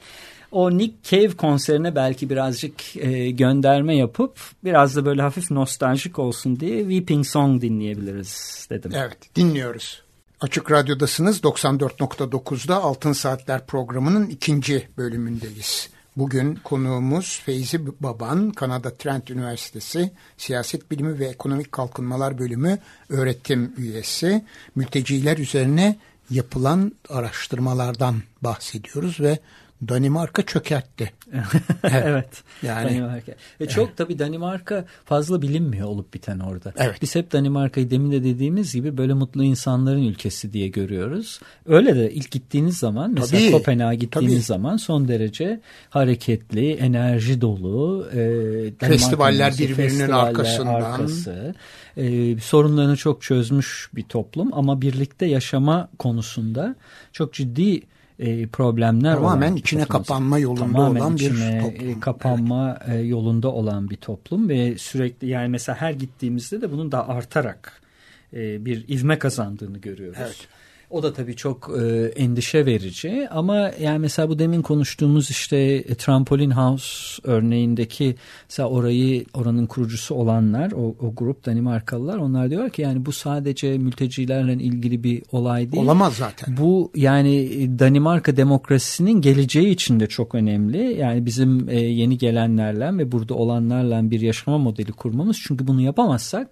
o Nick Cave konserine belki birazcık e, gönderme yapıp biraz da böyle hafif nostaljik olsun diye Weeping Song dinleyebiliriz dedim. Evet dinliyoruz. Açık Radyo'dasınız 94.9'da Altın Saatler programının ikinci bölümündeyiz. Bugün konuğumuz Feyzi Baban, Kanada Trent Üniversitesi Siyaset Bilimi ve Ekonomik Kalkınmalar Bölümü öğretim üyesi. Mülteciler üzerine yapılan araştırmalardan bahsediyoruz ve Danimarka çökertti. evet. Yani Danimarka. Ve çok evet. tabii Danimarka fazla bilinmiyor olup biten orada. Evet. Biz hep Danimarka'yı demin de dediğimiz gibi böyle mutlu insanların ülkesi diye görüyoruz. Öyle de ilk gittiğiniz zaman mesela tabii, Kopenhag'a gittiğiniz tabii. zaman son derece hareketli, enerji dolu, e, festivaller birbirinin festivaller arkasından arkası, e, sorunlarını çok çözmüş bir toplum ama birlikte yaşama konusunda çok ciddi e, problemler tamamen içine toplumuz. kapanma yolunda tamamen olan bir toplum. E, kapanma evet. yolunda olan bir toplum ve sürekli yani mesela her gittiğimizde de bunun da artarak e, bir ivme kazandığını görüyoruz. Evet. O da tabii çok e, endişe verici ama yani mesela bu demin konuştuğumuz işte e, Trampolin House örneğindeki mesela orayı oranın kurucusu olanlar o, o grup Danimarkalılar onlar diyor ki yani bu sadece mültecilerle ilgili bir olay değil. Olamaz zaten. Bu yani Danimarka demokrasisinin geleceği için de çok önemli. Yani bizim e, yeni gelenlerle ve burada olanlarla bir yaşama modeli kurmamız çünkü bunu yapamazsak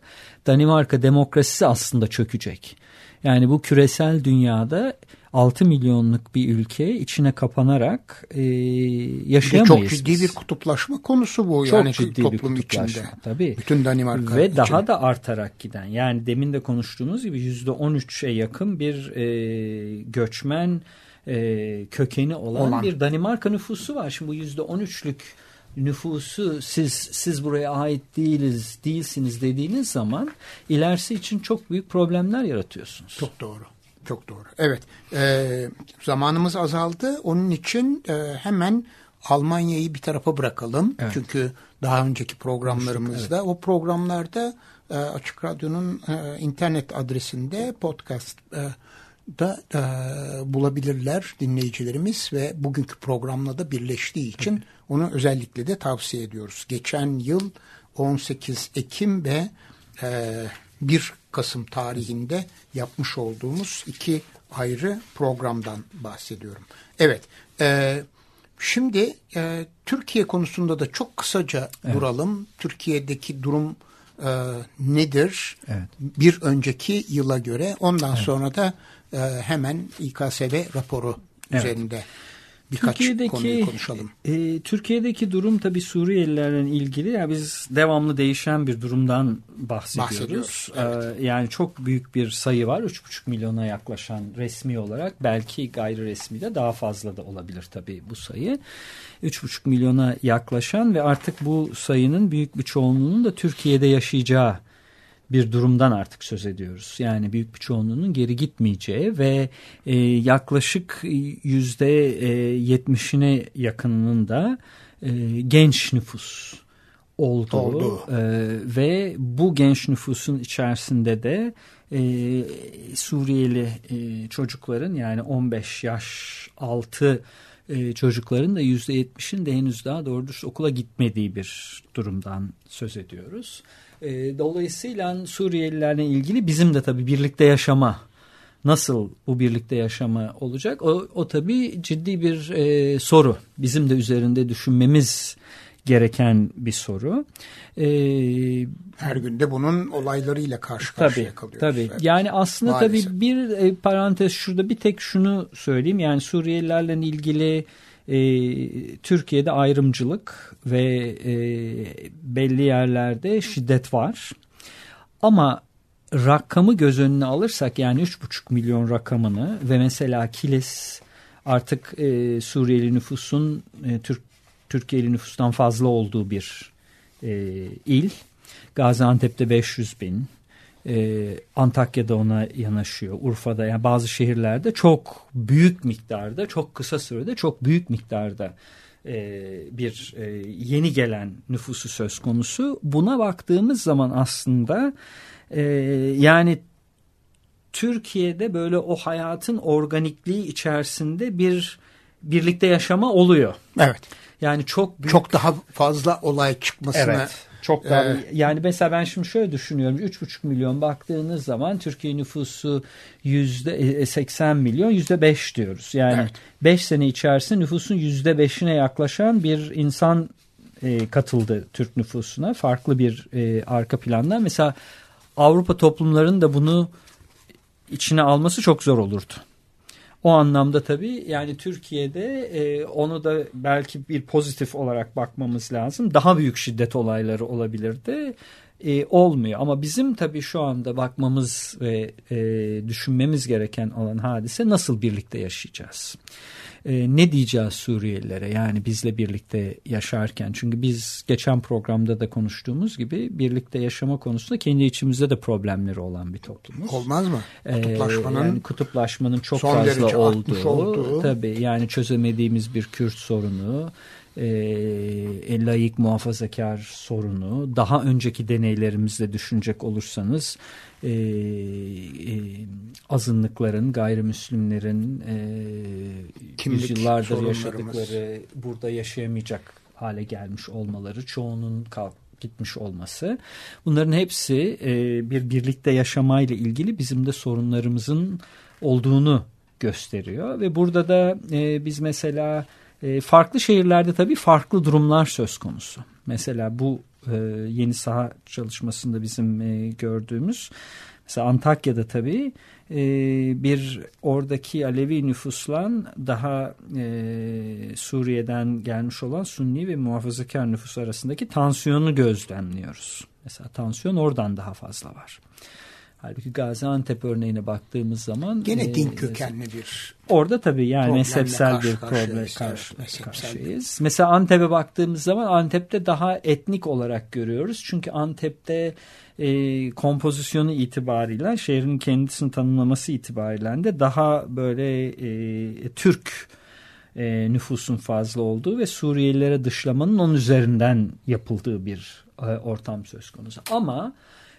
Danimarka demokrasisi aslında çökecek. Yani bu küresel dünyada 6 milyonluk bir ülke içine kapanarak e, yaşayamayız. Çok ciddi biz. bir kutuplaşma konusu bu. Çok yani ciddi toplum bir içinde. Tabii. Bütün Danimarka Ve için. daha da artarak giden. Yani demin de konuştuğumuz gibi %13'e yakın bir e, göçmen e, kökeni olan, olan bir Danimarka nüfusu var. Şimdi bu %13'lük nüfusu siz siz buraya ait değiliz, değilsiniz dediğiniz zaman ilerisi için çok büyük problemler yaratıyorsunuz. Çok doğru. Çok doğru. Evet. E, zamanımız azaldı. Onun için e, hemen Almanya'yı bir tarafa bırakalım. Evet. Çünkü daha önceki programlarımızda evet. o programlarda e, Açık Radyo'nun e, internet adresinde podcast e, da e, bulabilirler dinleyicilerimiz ve bugünkü programla da birleştiği için evet. onu özellikle de tavsiye ediyoruz. Geçen yıl 18 Ekim ve e, 1 Kasım tarihinde yapmış olduğumuz iki ayrı programdan bahsediyorum. Evet, e, şimdi e, Türkiye konusunda da çok kısaca evet. duralım. Türkiye'deki durum e, nedir? Evet. Bir önceki yıla göre ondan evet. sonra da e, hemen İKSV raporu evet. üzerinde birkaç Türkiye'deki, konuyu konuşalım. E, Türkiye'deki durum tabii Suriyelilerle ilgili ya biz devamlı değişen bir durumdan bahsediyoruz. bahsediyoruz evet. e, yani çok büyük bir sayı var. 3,5 milyona yaklaşan resmi olarak belki gayri resmi de daha fazla da olabilir tabii bu sayı. 3,5 milyona yaklaşan ve artık bu sayının büyük bir çoğunluğunun da Türkiye'de yaşayacağı bir durumdan artık söz ediyoruz. Yani büyük bir çoğunluğunun geri gitmeyeceği ve e, yaklaşık yüzde e, yetmişine yakınının da e, genç nüfus olduğu Oldu. e, ve bu genç nüfusun içerisinde de e, Suriyeli e, çocukların yani 15 yaş altı e, çocukların da yüzde yetmişin de henüz daha doğru okula gitmediği bir durumdan söz ediyoruz. E, dolayısıyla Suriyelilerle ilgili bizim de tabii birlikte yaşama nasıl bu birlikte yaşama olacak? O, o tabii ciddi bir e, soru. Bizim de üzerinde düşünmemiz gereken bir soru. Ee, Her günde bunun olaylarıyla karşı karşıya tabii, kalıyoruz. Tabii. Evet. Yani aslında Maalesef. tabii bir e, parantez şurada bir tek şunu söyleyeyim. Yani Suriyelilerle ilgili e, Türkiye'de ayrımcılık ve e, belli yerlerde şiddet var. Ama rakamı göz önüne alırsak yani 3,5 milyon rakamını ve mesela Kilis artık e, Suriyeli nüfusun e, Türk Türkiye'li nüfustan fazla olduğu bir e, il. Gaziantep'te 500 bin, e, Antakya'da ona yanaşıyor. Urfa'da yani bazı şehirlerde çok büyük miktarda çok kısa sürede çok büyük miktarda e, bir e, yeni gelen nüfusu söz konusu. Buna baktığımız zaman aslında e, yani Türkiye'de böyle o hayatın organikliği içerisinde bir birlikte yaşama oluyor. Evet. Yani çok büyük... çok daha fazla olay çıkmasına evet. Çok daha ee, yani mesela ben şimdi şöyle düşünüyorum 3,5 milyon baktığınız zaman Türkiye nüfusu yüzde 80 e, milyon yüzde 5 diyoruz. Yani evet. 5 sene içerisinde nüfusun yüzde 5'ine yaklaşan bir insan e, katıldı Türk nüfusuna farklı bir e, arka plandan. Mesela Avrupa toplumlarının da bunu içine alması çok zor olurdu. O anlamda tabii yani Türkiye'de e, onu da belki bir pozitif olarak bakmamız lazım. Daha büyük şiddet olayları olabilirdi. E, olmuyor ama bizim tabii şu anda bakmamız ve e, düşünmemiz gereken olan hadise nasıl birlikte yaşayacağız? E, ne diyeceğiz Suriyelilere yani bizle birlikte yaşarken çünkü biz geçen programda da konuştuğumuz gibi birlikte yaşama konusunda kendi içimizde de problemleri olan bir toplumuz. Olmaz mı? Kutuplaşmanın, ee, yani kutuplaşmanın çok fazla olduğu, olduğu tabii yani çözemediğimiz bir Kürt sorunu e, layık muhafazakar sorunu. Daha önceki deneylerimizde düşünecek olursanız e, e, azınlıkların gayrimüslimlerin e, yüzyıllardır yaşadıkları burada yaşayamayacak hale gelmiş olmaları çoğunun kalk gitmiş olması. Bunların hepsi e, bir birlikte yaşamayla ilgili bizim de sorunlarımızın olduğunu gösteriyor. Ve burada da e, biz mesela e, farklı şehirlerde tabii farklı durumlar söz konusu. Mesela bu e, yeni saha çalışmasında bizim e, gördüğümüz mesela Antakya'da tabii e, bir oradaki Alevi nüfusla daha e, Suriye'den gelmiş olan Sunni ve muhafazakar nüfus arasındaki tansiyonu gözlemliyoruz. Mesela tansiyon oradan daha fazla var. Halbuki Gaziantep örneğine baktığımız zaman gene e, din kökenli bir orada tabii yani mezhepsel karşı, bir problem karşı, karşıyız. Mesela Antep'e baktığımız zaman Antep'te daha etnik olarak görüyoruz. Çünkü Antep'te e, kompozisyonu itibariyle şehrin kendisini tanımlaması itibariyle de daha böyle e, Türk e, nüfusun fazla olduğu ve Suriyelilere dışlamanın onun üzerinden yapıldığı bir e, ortam söz konusu. Ama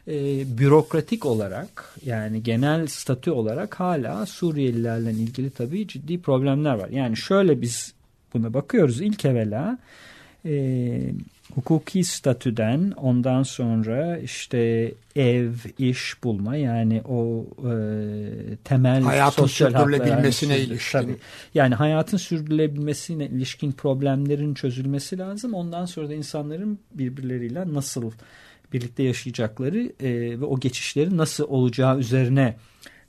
e, bürokratik olarak yani genel statü olarak hala Suriyelilerle ilgili tabii ciddi problemler var. Yani şöyle biz buna bakıyoruz ilk evvela e, hukuki statüden ondan sonra işte ev, iş bulma yani o e, temel hayatın sosyal sürdürülebilmesine ilişkin. Tabii, yani hayatın sürdürülebilmesine ilişkin problemlerin çözülmesi lazım. Ondan sonra da insanların birbirleriyle nasıl birlikte yaşayacakları e, ve o geçişlerin nasıl olacağı üzerine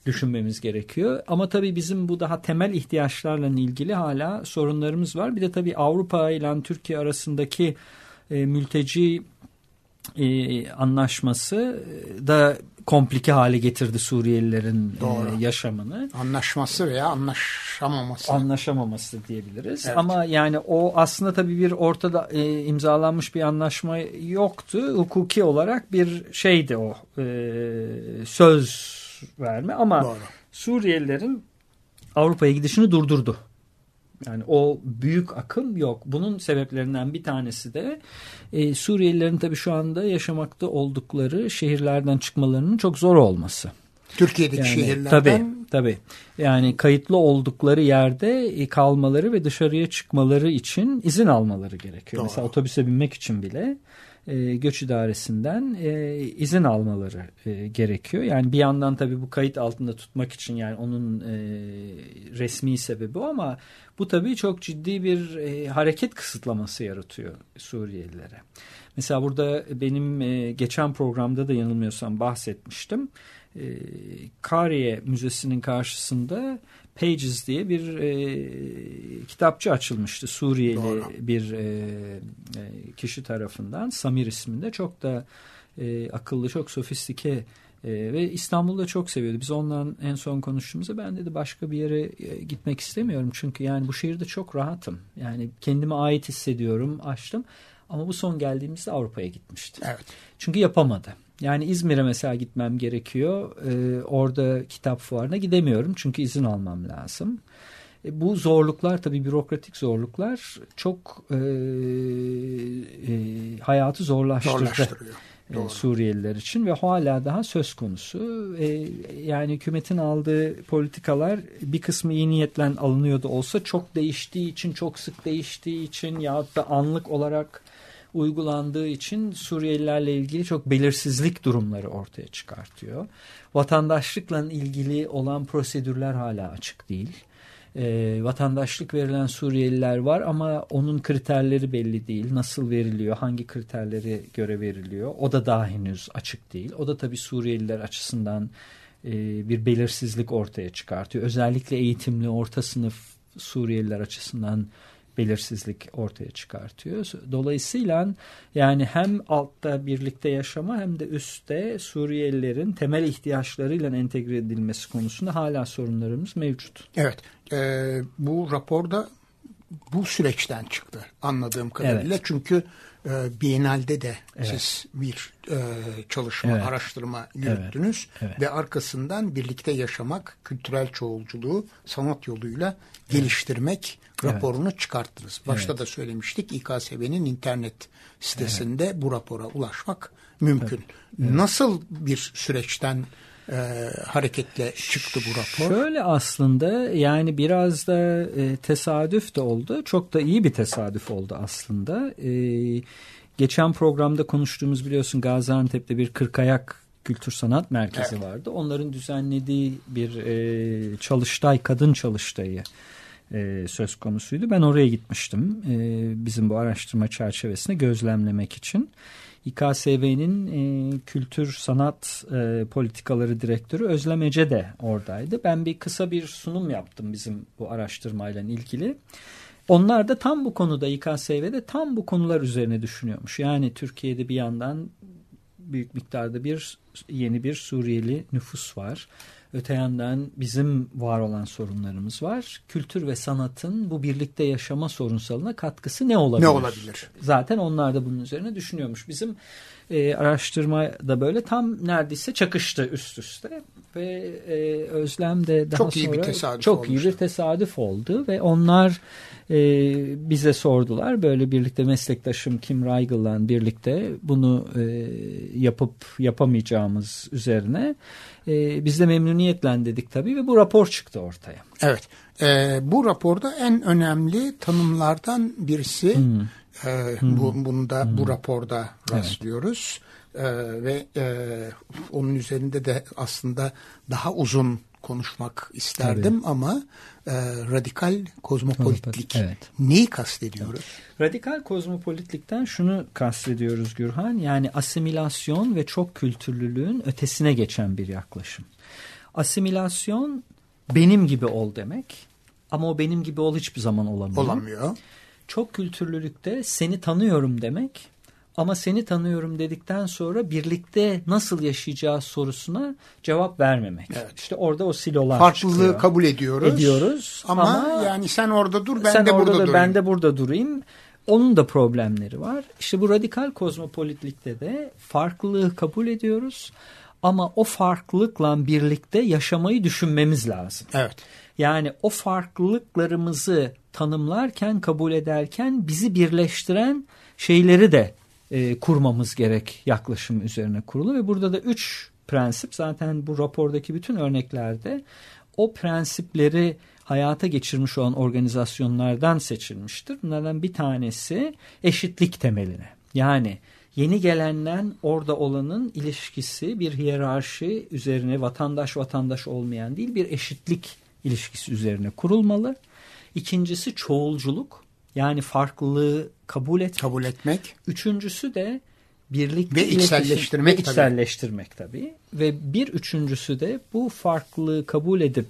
düşünmemiz gerekiyor. Ama tabii bizim bu daha temel ihtiyaçlarla ilgili hala sorunlarımız var. Bir de tabii Avrupa ile Türkiye arasındaki e, mülteci e, anlaşması da komplike hale getirdi Suriyelilerin e, yaşamını. Anlaşması veya anlaşamaması. Anlaşamaması diyebiliriz. Evet. Ama yani o aslında tabii bir ortada e, imzalanmış bir anlaşma yoktu. Hukuki olarak bir şeydi o e, söz verme ama Doğru. Suriyelilerin Avrupa'ya gidişini durdurdu. Yani o büyük akım yok. Bunun sebeplerinden bir tanesi de e, Suriyelilerin tabii şu anda yaşamakta oldukları şehirlerden çıkmalarının çok zor olması. Türkiye'deki yani, şehirlerden. Tabii tabii. Yani kayıtlı oldukları yerde e, kalmaları ve dışarıya çıkmaları için izin almaları gerekiyor. Doğru. Mesela otobüse binmek için bile e, göç idaresinden e, izin almaları e, gerekiyor. Yani bir yandan tabii bu kayıt altında tutmak için yani onun e, resmi sebebi o ama bu tabii çok ciddi bir e, hareket kısıtlaması yaratıyor Suriyelilere. Mesela burada benim e, geçen programda da yanılmıyorsam bahsetmiştim. E, Kariye Müzesi'nin karşısında Pages diye bir e, kitapçı açılmıştı Suriyeli Doğru. bir e, e, kişi tarafından Samir isminde çok da e, akıllı çok sofistike e, ve İstanbul'da çok seviyordu. Biz ondan en son konuştuğumuzda ben dedi başka bir yere e, gitmek istemiyorum. Çünkü yani bu şehirde çok rahatım. Yani kendime ait hissediyorum. Açtım. Ama bu son geldiğimizde Avrupa'ya gitmişti. Evet. Çünkü yapamadı. Yani İzmir'e mesela gitmem gerekiyor. Ee, orada kitap fuarına gidemiyorum çünkü izin almam lazım. E, bu zorluklar tabii bürokratik zorluklar çok e, e, hayatı zorlaştırdı. Zorlaştırıyor. E, Doğru. Suriyeliler için ve hala daha söz konusu. E, yani hükümetin aldığı politikalar bir kısmı iyi niyetle alınıyordu olsa çok değiştiği için, çok sık değiştiği için ya da anlık olarak uygulandığı için Suriyelilerle ilgili çok belirsizlik durumları ortaya çıkartıyor. Vatandaşlıkla ilgili olan prosedürler hala açık değil. E, vatandaşlık verilen Suriyeliler var ama onun kriterleri belli değil. Nasıl veriliyor, hangi kriterleri göre veriliyor o da daha henüz açık değil. O da tabii Suriyeliler açısından e, bir belirsizlik ortaya çıkartıyor. Özellikle eğitimli orta sınıf Suriyeliler açısından belirsizlik ortaya çıkartıyor. Dolayısıyla yani hem altta birlikte yaşama hem de üstte Suriyelilerin temel ihtiyaçlarıyla entegre edilmesi konusunda hala sorunlarımız mevcut. Evet e, bu raporda bu süreçten çıktı anladığım kadarıyla. Evet. Çünkü e, Biennale'de de evet. siz bir e, çalışma, evet. araştırma yürüttünüz evet. Evet. ve arkasından birlikte yaşamak, kültürel çoğulculuğu sanat yoluyla evet. geliştirmek raporunu evet. çıkarttınız. Başta evet. da söylemiştik İKSV'nin internet sitesinde evet. bu rapora ulaşmak mümkün. Evet. Nasıl bir süreçten e, hareketle çıktı bu rapor? Şöyle aslında yani biraz da e, tesadüf de oldu. Çok da iyi bir tesadüf oldu aslında. E, geçen programda konuştuğumuz biliyorsun Gaziantep'te bir kırkayak kültür sanat merkezi evet. vardı. Onların düzenlediği bir e, çalıştay, kadın çalıştayı e, söz konusuydu. Ben oraya gitmiştim e, bizim bu araştırma çerçevesinde gözlemlemek için. İKSV'nin e, kültür sanat e, politikaları direktörü Özlem Ece de oradaydı. Ben bir kısa bir sunum yaptım bizim bu araştırmayla ilgili. Onlar da tam bu konuda İKSV'de tam bu konular üzerine düşünüyormuş. Yani Türkiye'de bir yandan büyük miktarda bir yeni bir Suriyeli nüfus var. Öte yandan bizim var olan sorunlarımız var. Kültür ve sanatın bu birlikte yaşama sorunsalına katkısı ne olabilir? Ne olabilir? Zaten onlar da bunun üzerine düşünüyormuş. Bizim e, araştırma da böyle. Tam neredeyse çakıştı üst üste. Ve e, Özlem de daha çok sonra iyi bir tesadüf çok olmuştu. iyi bir tesadüf oldu. Ve onlar e, bize sordular. Böyle birlikte meslektaşım Kim Reigel'la birlikte bunu e, yapıp yapamayacağımız üzerine e, biz de memnuniyetle dedik tabii ve bu rapor çıktı ortaya. Evet. E, bu raporda en önemli tanımlardan birisi hmm e, bu, bunu da hmm. bu raporda rastlıyoruz. Evet. Ve e, onun üzerinde de aslında daha uzun konuşmak isterdim Tabii. ama e, radikal kozmopolitlik evet. neyi kastediyoruz? Radikal kozmopolitlikten şunu kastediyoruz Gürhan yani asimilasyon ve çok kültürlülüğün ötesine geçen bir yaklaşım. Asimilasyon benim gibi ol demek. Ama o benim gibi ol hiçbir zaman olamıyor. Olamıyor. Çok kültürlülükte seni tanıyorum demek ama seni tanıyorum dedikten sonra birlikte nasıl yaşayacağı sorusuna cevap vermemek. Evet. İşte orada o silolar Farklılığı çıkıyor. kabul ediyoruz. Ediyoruz Ama, ama yani sen orada dur ben sen de orada burada dur, durayım. ben de burada durayım. Onun da problemleri var. İşte bu radikal kozmopolitlikte de farklılığı kabul ediyoruz. Ama o farklılıkla birlikte yaşamayı düşünmemiz lazım. Evet. Yani o farklılıklarımızı tanımlarken, kabul ederken bizi birleştiren şeyleri de e, kurmamız gerek yaklaşım üzerine kurulu. Ve burada da üç prensip zaten bu rapordaki bütün örneklerde o prensipleri hayata geçirmiş olan organizasyonlardan seçilmiştir. Bunlardan bir tanesi eşitlik temeline. Yani yeni gelenden orada olanın ilişkisi bir hiyerarşi üzerine vatandaş vatandaş olmayan değil bir eşitlik ilişkisi üzerine kurulmalı. İkincisi çoğulculuk yani farklılığı kabul etmek. Kabul etmek. Üçüncüsü de birlikte Ve içselleştirmek ve tabii. içselleştirmek tabii. Ve bir üçüncüsü de bu farklılığı kabul edip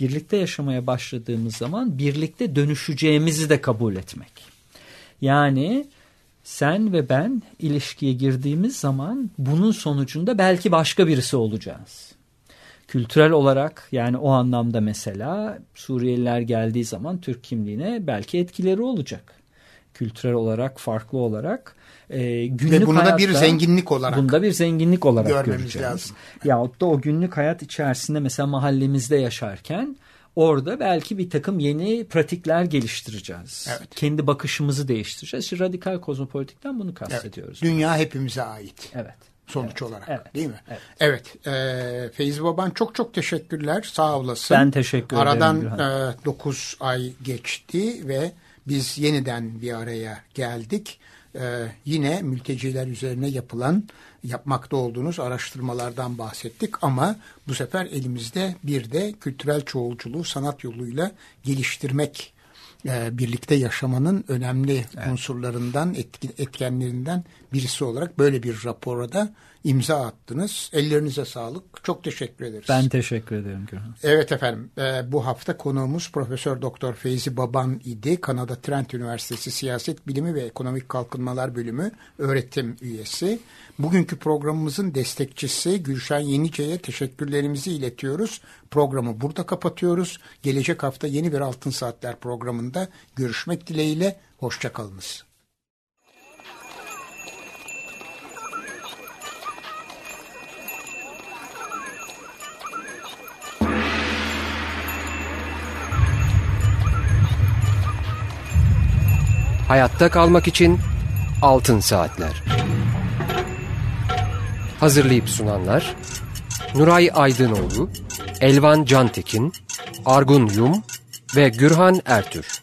birlikte yaşamaya başladığımız zaman birlikte dönüşeceğimizi de kabul etmek. Yani sen ve ben ilişkiye girdiğimiz zaman bunun sonucunda belki başka birisi olacağız. Kültürel olarak yani o anlamda mesela Suriyeliler geldiği zaman Türk kimliğine belki etkileri olacak. Kültürel olarak farklı olarak e, günlük Ve bunu da bir hayatta- zenginlik olarak Bunda bir zenginlik olarak görmemiz göreceğiz. lazım. Yahut da o günlük hayat içerisinde mesela mahallemizde yaşarken orada belki bir takım yeni pratikler geliştireceğiz. Evet. Kendi bakışımızı değiştireceğiz. İşte radikal kozmopolitikten bunu Evet. kastediyoruz. Dünya hepimize ait. Evet. Sonuç Evet, olarak evet, değil mi? evet. Evet. e, Feyzi Baban çok çok teşekkürler. Sağ olasın. Ben teşekkür ederim Aradan. 9 ay geçti ve biz yeniden bir araya geldik. E, yine mülteciler üzerine yapılan yapmakta olduğunuz araştırmalardan bahsettik ama bu sefer elimizde bir de kültürel çoğulculuğu sanat yoluyla geliştirmek e, birlikte yaşamanın önemli unsurlarından, etki- etkenlerinden birisi olarak böyle bir rapora da imza attınız. Ellerinize sağlık. Çok teşekkür ederiz. Ben teşekkür ederim Gürhan. Evet efendim. e, bu hafta konuğumuz Profesör Doktor Feyzi Baban idi. Kanada Trent Üniversitesi Siyaset Bilimi ve Ekonomik Kalkınmalar Bölümü öğretim üyesi. Bugünkü programımızın destekçisi Gülşen Yenice'ye teşekkürlerimizi iletiyoruz. Programı burada kapatıyoruz. Gelecek hafta yeni bir Altın Saatler programında görüşmek dileğiyle. Hoşçakalınız. Hayatta kalmak için Altın Saatler. Hazırlayıp sunanlar Nuray Aydınoğlu, Elvan Cantekin, Argun Yum ve Gürhan Ertür.